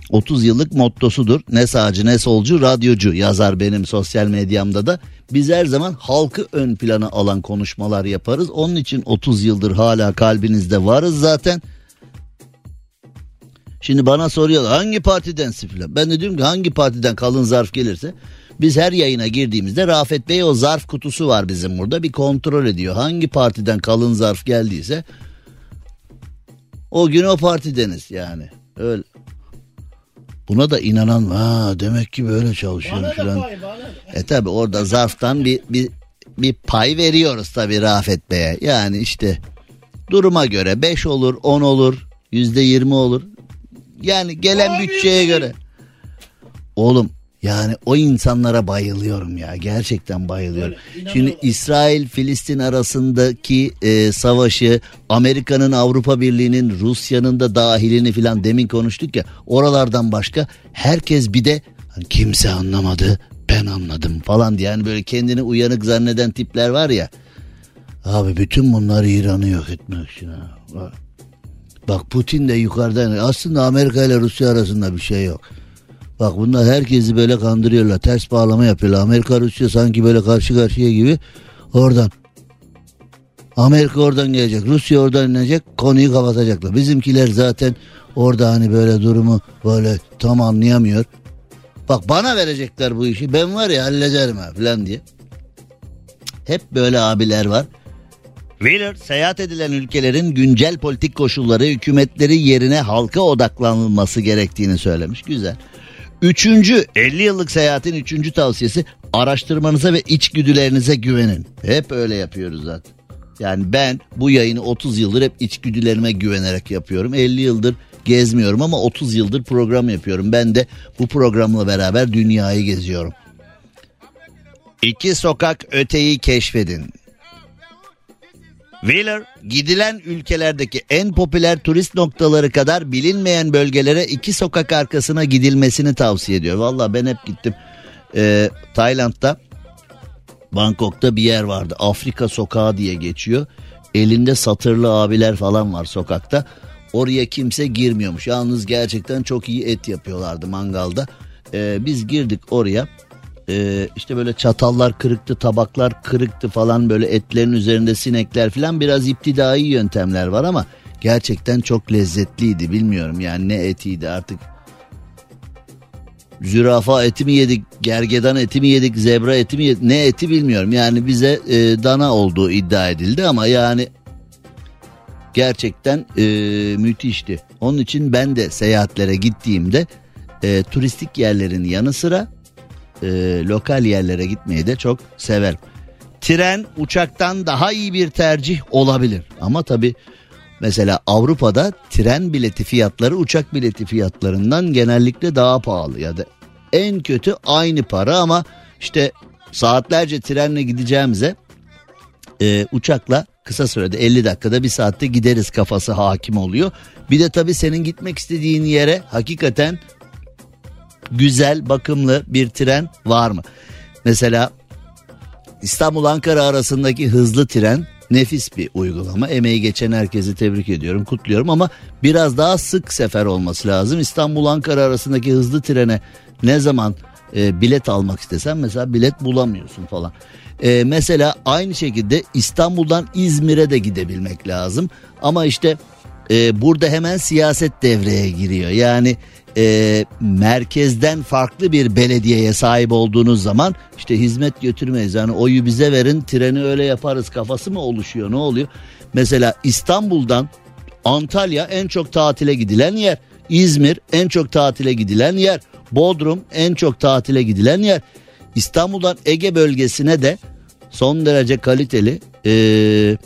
30 yıllık mottosudur. Ne sağcı ne solcu radyocu yazar benim sosyal medyamda da. Biz her zaman halkı ön plana alan konuşmalar yaparız. Onun için 30 yıldır hala kalbinizde varız zaten. Şimdi bana soruyorlar hangi partidensin filan. Ben de diyorum ki hangi partiden kalın zarf gelirse biz her yayına girdiğimizde Rafet Bey o zarf kutusu var bizim burada bir kontrol ediyor. Hangi partiden kalın zarf geldiyse o gün o partideniz yani. Öyle. Buna da inanan ha demek ki böyle çalışıyor filan. E tabi orada zarftan bir, bir, bir pay veriyoruz tabi Rafet Bey'e. Yani işte duruma göre 5 olur 10 olur yüzde 20 olur. Yani gelen Abi! bütçeye göre. Oğlum yani o insanlara bayılıyorum ya gerçekten bayılıyorum. Öyle. Şimdi İsrail Filistin arasındaki e, savaşı Amerika'nın Avrupa Birliği'nin Rusya'nın da dahilini filan demin konuştuk ya oralardan başka herkes bir de hani kimse anlamadı ben anladım falan diye yani böyle kendini uyanık zanneden tipler var ya. Abi bütün bunları İran'ı yok etmek için ha. Bak. Putin de yukarıdan aslında Amerika ile Rusya arasında bir şey yok. Bak bunlar herkesi böyle kandırıyorlar. Ters bağlama yapıyorlar. Amerika Rusya sanki böyle karşı karşıya gibi oradan. Amerika oradan gelecek. Rusya oradan inecek. Konuyu kapatacaklar. Bizimkiler zaten orada hani böyle durumu böyle tam anlayamıyor. Bak bana verecekler bu işi. Ben var ya hallederim ha falan diye. Hep böyle abiler var. Wheeler seyahat edilen ülkelerin güncel politik koşulları hükümetleri yerine halka odaklanılması gerektiğini söylemiş. Güzel. Üçüncü 50 yıllık seyahatin üçüncü tavsiyesi araştırmanıza ve içgüdülerinize güvenin. Hep öyle yapıyoruz zaten. Yani ben bu yayını 30 yıldır hep içgüdülerime güvenerek yapıyorum. 50 yıldır gezmiyorum ama 30 yıldır program yapıyorum. Ben de bu programla beraber dünyayı geziyorum. İki sokak öteyi keşfedin. Wheeler gidilen ülkelerdeki en popüler turist noktaları kadar bilinmeyen bölgelere iki sokak arkasına gidilmesini tavsiye ediyor. Valla ben hep gittim. Ee, Tayland'da Bangkok'ta bir yer vardı. Afrika sokağı diye geçiyor. Elinde satırlı abiler falan var sokakta. Oraya kimse girmiyormuş. Yalnız gerçekten çok iyi et yapıyorlardı mangalda. Ee, biz girdik oraya. Ee, işte böyle çatallar kırıktı, tabaklar kırıktı falan böyle etlerin üzerinde sinekler falan biraz iptidai yöntemler var ama gerçekten çok lezzetliydi. Bilmiyorum yani ne etiydi artık. Zürafa eti mi yedik, gergedan eti mi yedik, zebra eti mi yedik ne eti bilmiyorum. Yani bize e, dana olduğu iddia edildi ama yani gerçekten e, müthişti. Onun için ben de seyahatlere gittiğimde e, turistik yerlerin yanı sıra e, lokal yerlere gitmeyi de çok severim. Tren uçaktan daha iyi bir tercih olabilir. Ama tabi mesela Avrupa'da tren bileti fiyatları uçak bileti fiyatlarından genellikle daha pahalı ya da en kötü aynı para ama işte saatlerce trenle gideceğimize e, uçakla kısa sürede 50 dakikada bir saatte gideriz kafası hakim oluyor. Bir de tabii senin gitmek istediğin yere hakikaten güzel bakımlı bir tren var mı? Mesela İstanbul Ankara arasındaki hızlı tren nefis bir uygulama. Emeği geçen herkesi tebrik ediyorum, kutluyorum ama biraz daha sık sefer olması lazım. İstanbul Ankara arasındaki hızlı trene ne zaman e, bilet almak istesen mesela bilet bulamıyorsun falan. E, mesela aynı şekilde İstanbul'dan İzmir'e de gidebilmek lazım. Ama işte e, burada hemen siyaset devreye giriyor. Yani e, merkezden farklı bir belediyeye sahip olduğunuz zaman işte hizmet götürmeyiz. Yani oyu bize verin treni öyle yaparız kafası mı oluşuyor ne oluyor? Mesela İstanbul'dan Antalya en çok tatile gidilen yer. İzmir en çok tatile gidilen yer. Bodrum en çok tatile gidilen yer. İstanbul'dan Ege bölgesine de son derece kaliteli e,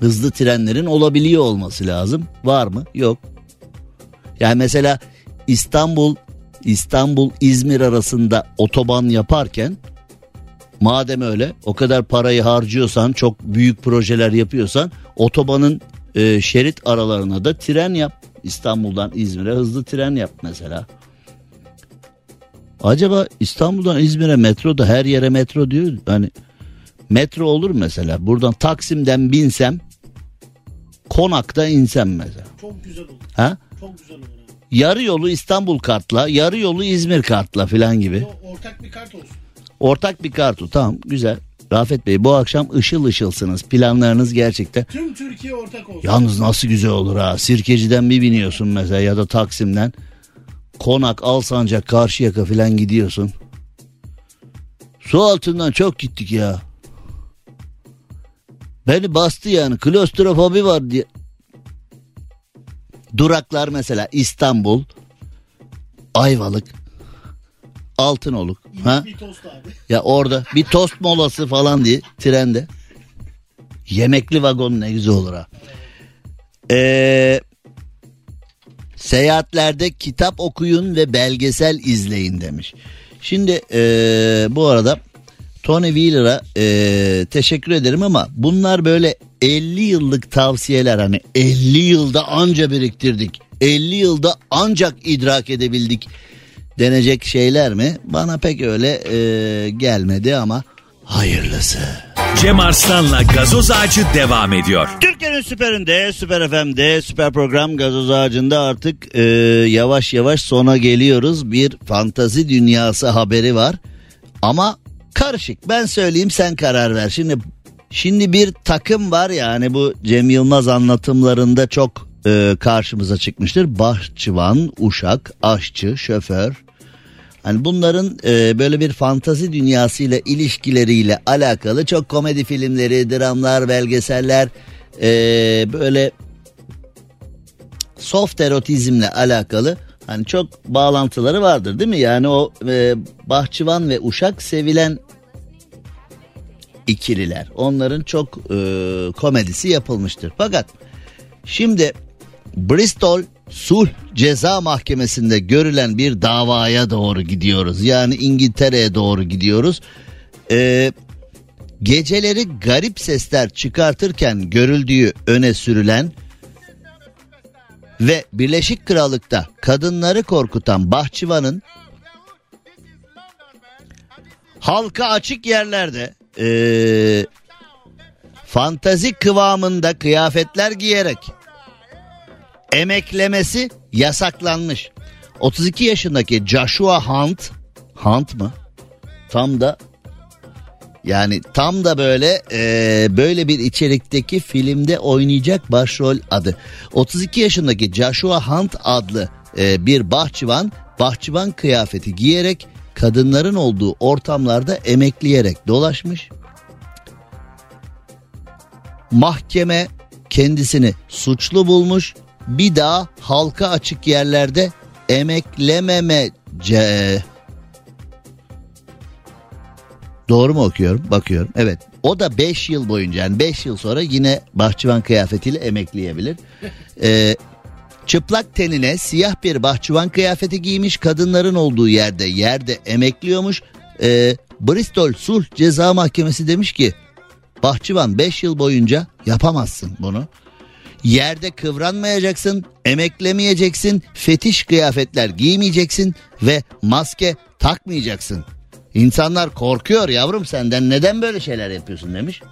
hızlı trenlerin olabiliyor olması lazım. Var mı? Yok. Yani mesela İstanbul İstanbul İzmir arasında otoban yaparken madem öyle o kadar parayı harcıyorsan çok büyük projeler yapıyorsan otobanın e, şerit aralarına da tren yap. İstanbul'dan İzmir'e hızlı tren yap mesela. Acaba İstanbul'dan İzmir'e metro da her yere metro diyor. Hani metro olur mesela. Buradan Taksim'den binsem Konak'ta insem mesela. Çok güzel olur. Ha? Çok güzel olur. Yarı yolu İstanbul kartla, yarı yolu İzmir kartla falan gibi. Ortak bir kart olsun. Ortak bir kartu tamam güzel. Rafet Bey bu akşam ışıl ışılsınız. Planlarınız gerçekten. Tüm Türkiye ortak olsun. Yalnız nasıl güzel olur ha. Sirkeci'den bir biniyorsun mesela ya da Taksim'den. Konak, Alsancak, Karşıyaka falan gidiyorsun. Su altından çok gittik ya. Beni bastı yani. Klostrofobi var diye. Duraklar mesela İstanbul, Ayvalık, Altınoluk. Ha? Bir tost abi. Ya orada bir tost molası falan diye trende. Yemekli vagon ne güzel olur ha. Ee, seyahatlerde kitap okuyun ve belgesel izleyin demiş. Şimdi ee, bu arada Tony Wheeler'a ee, teşekkür ederim ama bunlar böyle 50 yıllık tavsiyeler hani 50 yılda anca biriktirdik. 50 yılda ancak idrak edebildik denecek şeyler mi? Bana pek öyle ee, gelmedi ama hayırlısı. Cem Arslan'la gazoz ağacı devam ediyor. Türkiye'nin süperinde, süper FM'de, süper program gazoz ağacında artık e, yavaş yavaş sona geliyoruz. Bir fantazi dünyası haberi var. Ama karışık. Ben söyleyeyim sen karar ver. Şimdi şimdi bir takım var ya hani bu Cem Yılmaz anlatımlarında çok e, karşımıza çıkmıştır. Bahçıvan, uşak, aşçı, şoför. Hani bunların e, böyle bir fantazi dünyasıyla ilişkileriyle alakalı çok komedi filmleri, dramlar, belgeseller e, böyle soft erotizmle alakalı hani çok bağlantıları vardır değil mi? Yani o e, bahçıvan ve uşak sevilen ikililer. Onların çok e, komedisi yapılmıştır. Fakat şimdi Bristol Sulh Ceza Mahkemesi'nde görülen bir davaya doğru gidiyoruz. Yani İngiltere'ye doğru gidiyoruz. Ee, geceleri garip sesler çıkartırken görüldüğü öne sürülen ve Birleşik Krallık'ta kadınları korkutan bahçıvanın halka açık yerlerde ee, fantazi kıvamında kıyafetler giyerek emeklemesi yasaklanmış. 32 yaşındaki Joshua Hunt, Hunt mı? Tam da yani tam da böyle e, böyle bir içerikteki filmde oynayacak başrol adı. 32 yaşındaki Joshua Hunt adlı e, bir bahçıvan bahçıvan kıyafeti giyerek kadınların olduğu ortamlarda emekleyerek dolaşmış. Mahkeme kendisini suçlu bulmuş bir daha halka açık yerlerde emeklememe ce- Doğru mu okuyorum? Bakıyorum. Evet. O da 5 yıl boyunca yani 5 yıl sonra yine bahçıvan kıyafetiyle emekleyebilir. Ee, çıplak tenine siyah bir bahçıvan kıyafeti giymiş kadınların olduğu yerde yerde emekliyormuş. Ee, Bristol Sulh Ceza Mahkemesi demiş ki bahçıvan 5 yıl boyunca yapamazsın bunu. Yerde kıvranmayacaksın, emeklemeyeceksin, fetiş kıyafetler giymeyeceksin ve maske takmayacaksın. İnsanlar korkuyor yavrum senden neden böyle şeyler yapıyorsun demiş.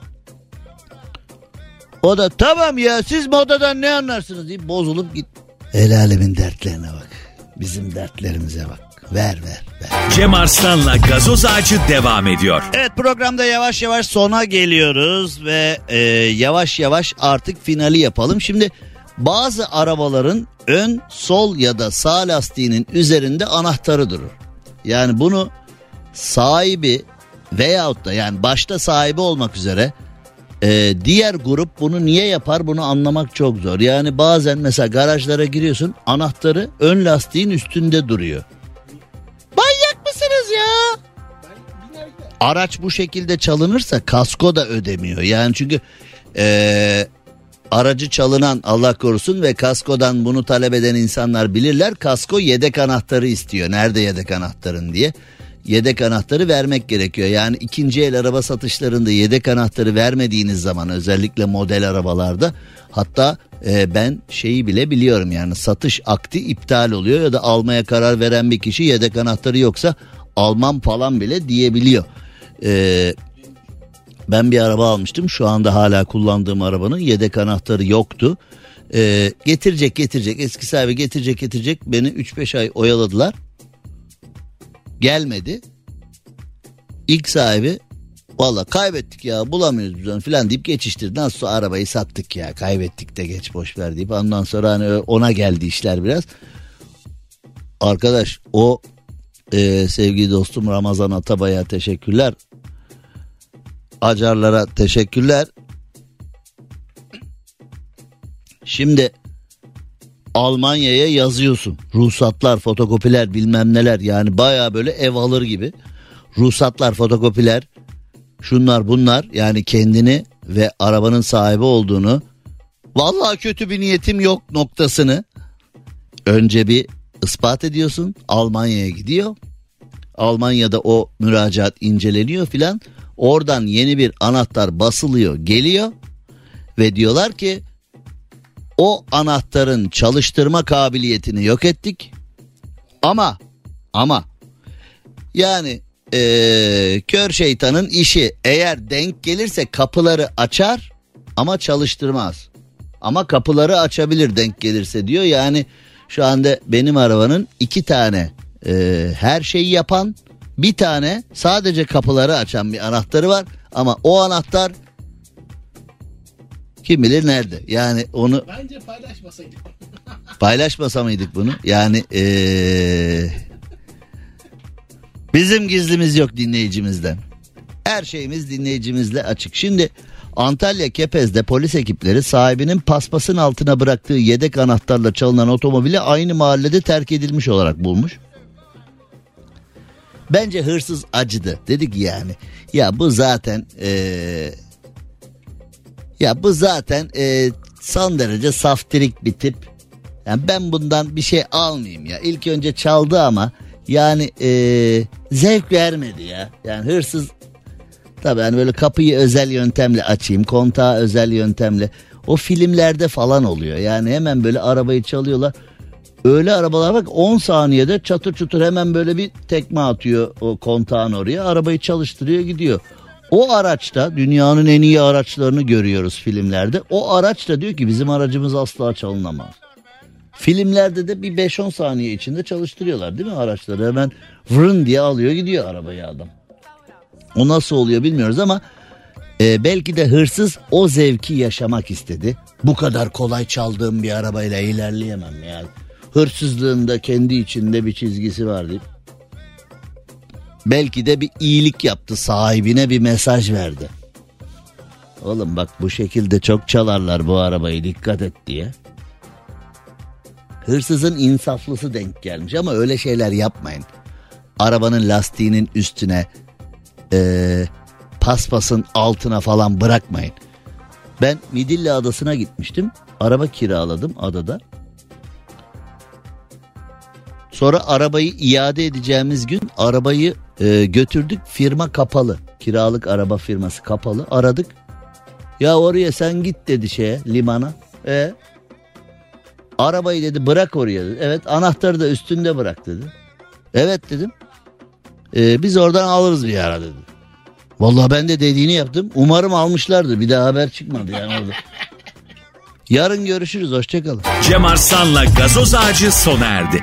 O da tamam ya siz modadan ne anlarsınız deyip bozulup git. El alemin dertlerine bak. Bizim dertlerimize bak. Ver ver ver. Cem Arslan'la gazoz ağacı devam ediyor. Evet programda yavaş yavaş sona geliyoruz ve e, yavaş yavaş artık finali yapalım. Şimdi bazı arabaların ön sol ya da sağ lastiğinin üzerinde anahtarı durur. Yani bunu sahibi veyahut da yani başta sahibi olmak üzere e, diğer grup bunu niye yapar bunu anlamak çok zor. Yani bazen mesela garajlara giriyorsun anahtarı ön lastiğin üstünde duruyor. Manyak mısınız ya? Araç bu şekilde çalınırsa kasko da ödemiyor. Yani çünkü e, aracı çalınan Allah korusun ve kaskodan bunu talep eden insanlar bilirler. Kasko yedek anahtarı istiyor. Nerede yedek anahtarın diye yedek anahtarı vermek gerekiyor. Yani ikinci el araba satışlarında yedek anahtarı vermediğiniz zaman özellikle model arabalarda hatta e, ben şeyi bile biliyorum yani satış akti iptal oluyor ya da almaya karar veren bir kişi yedek anahtarı yoksa almam falan bile diyebiliyor. E, ben bir araba almıştım şu anda hala kullandığım arabanın yedek anahtarı yoktu. E, getirecek getirecek eski sahibi getirecek getirecek beni 3-5 ay oyaladılar gelmedi. İlk sahibi valla kaybettik ya bulamıyoruz biz onu filan deyip geçiştirdi. Nasıl sonra arabayı sattık ya kaybettik de geç boş ver deyip ondan sonra hani ona geldi işler biraz. Arkadaş o e, sevgili dostum Ramazan Atabay'a teşekkürler. Acarlara teşekkürler. Şimdi Almanya'ya yazıyorsun. Ruhsatlar, fotokopiler bilmem neler yani baya böyle ev alır gibi. Ruhsatlar, fotokopiler şunlar bunlar yani kendini ve arabanın sahibi olduğunu vallahi kötü bir niyetim yok noktasını önce bir ispat ediyorsun. Almanya'ya gidiyor. Almanya'da o müracaat inceleniyor filan. Oradan yeni bir anahtar basılıyor, geliyor ve diyorlar ki o anahtarın çalıştırma kabiliyetini yok ettik. Ama ama yani ee, kör şeytanın işi eğer denk gelirse kapıları açar ama çalıştırmaz. Ama kapıları açabilir denk gelirse diyor yani şu anda benim arabanın iki tane e, her şeyi yapan bir tane sadece kapıları açan bir anahtarı var ama o anahtar kim bilir nerede? Yani onu Bence paylaşmasaydık. paylaşmasa mıydık bunu? Yani ee, bizim gizlimiz yok dinleyicimizden. Her şeyimiz dinleyicimizle açık. Şimdi Antalya Kepez'de polis ekipleri sahibinin paspasın altına bıraktığı yedek anahtarla çalınan otomobili aynı mahallede terk edilmiş olarak bulmuş. Bence hırsız acıdı. Dedik yani ya bu zaten ee, ya bu zaten e, son derece saftirik bir tip. Yani ben bundan bir şey almayayım ya. İlk önce çaldı ama yani e, zevk vermedi ya. Yani hırsız tabii hani böyle kapıyı özel yöntemle açayım, kontağı özel yöntemle. O filmlerde falan oluyor. Yani hemen böyle arabayı çalıyorlar. Öyle arabalar bak 10 saniyede çatır çutur hemen böyle bir tekme atıyor o kontağın oraya. Arabayı çalıştırıyor gidiyor. O araçta dünyanın en iyi araçlarını görüyoruz filmlerde. O araç da diyor ki bizim aracımız asla çalınamaz. Filmlerde de bir 5-10 saniye içinde çalıştırıyorlar değil mi araçları? Hemen vırın diye alıyor gidiyor arabayı adam. O nasıl oluyor bilmiyoruz ama e, belki de hırsız o zevki yaşamak istedi. Bu kadar kolay çaldığım bir arabayla ilerleyemem yani. Hırsızlığın da kendi içinde bir çizgisi var deyip Belki de bir iyilik yaptı sahibine bir mesaj verdi. Oğlum bak bu şekilde çok çalarlar bu arabayı dikkat et diye. Hırsızın insaflısı denk gelmiş ama öyle şeyler yapmayın. Arabanın lastiğinin üstüne eee, paspasın altına falan bırakmayın. Ben Midilli Adası'na gitmiştim. Araba kiraladım adada. Sonra arabayı iade edeceğimiz gün arabayı e, götürdük. Firma kapalı. Kiralık araba firması kapalı. Aradık. Ya oraya sen git dedi şeye limana. E Arabayı dedi bırak oraya dedi. Evet anahtarı da üstünde bırak dedi. Evet dedim. "Ee, biz oradan alırız bir ara dedi. Vallahi ben de dediğini yaptım. Umarım almışlardır. Bir daha haber çıkmadı yani orada. Yarın görüşürüz. Hoşçakalın. Cem Arslan'la gazoz ağacı sona erdi.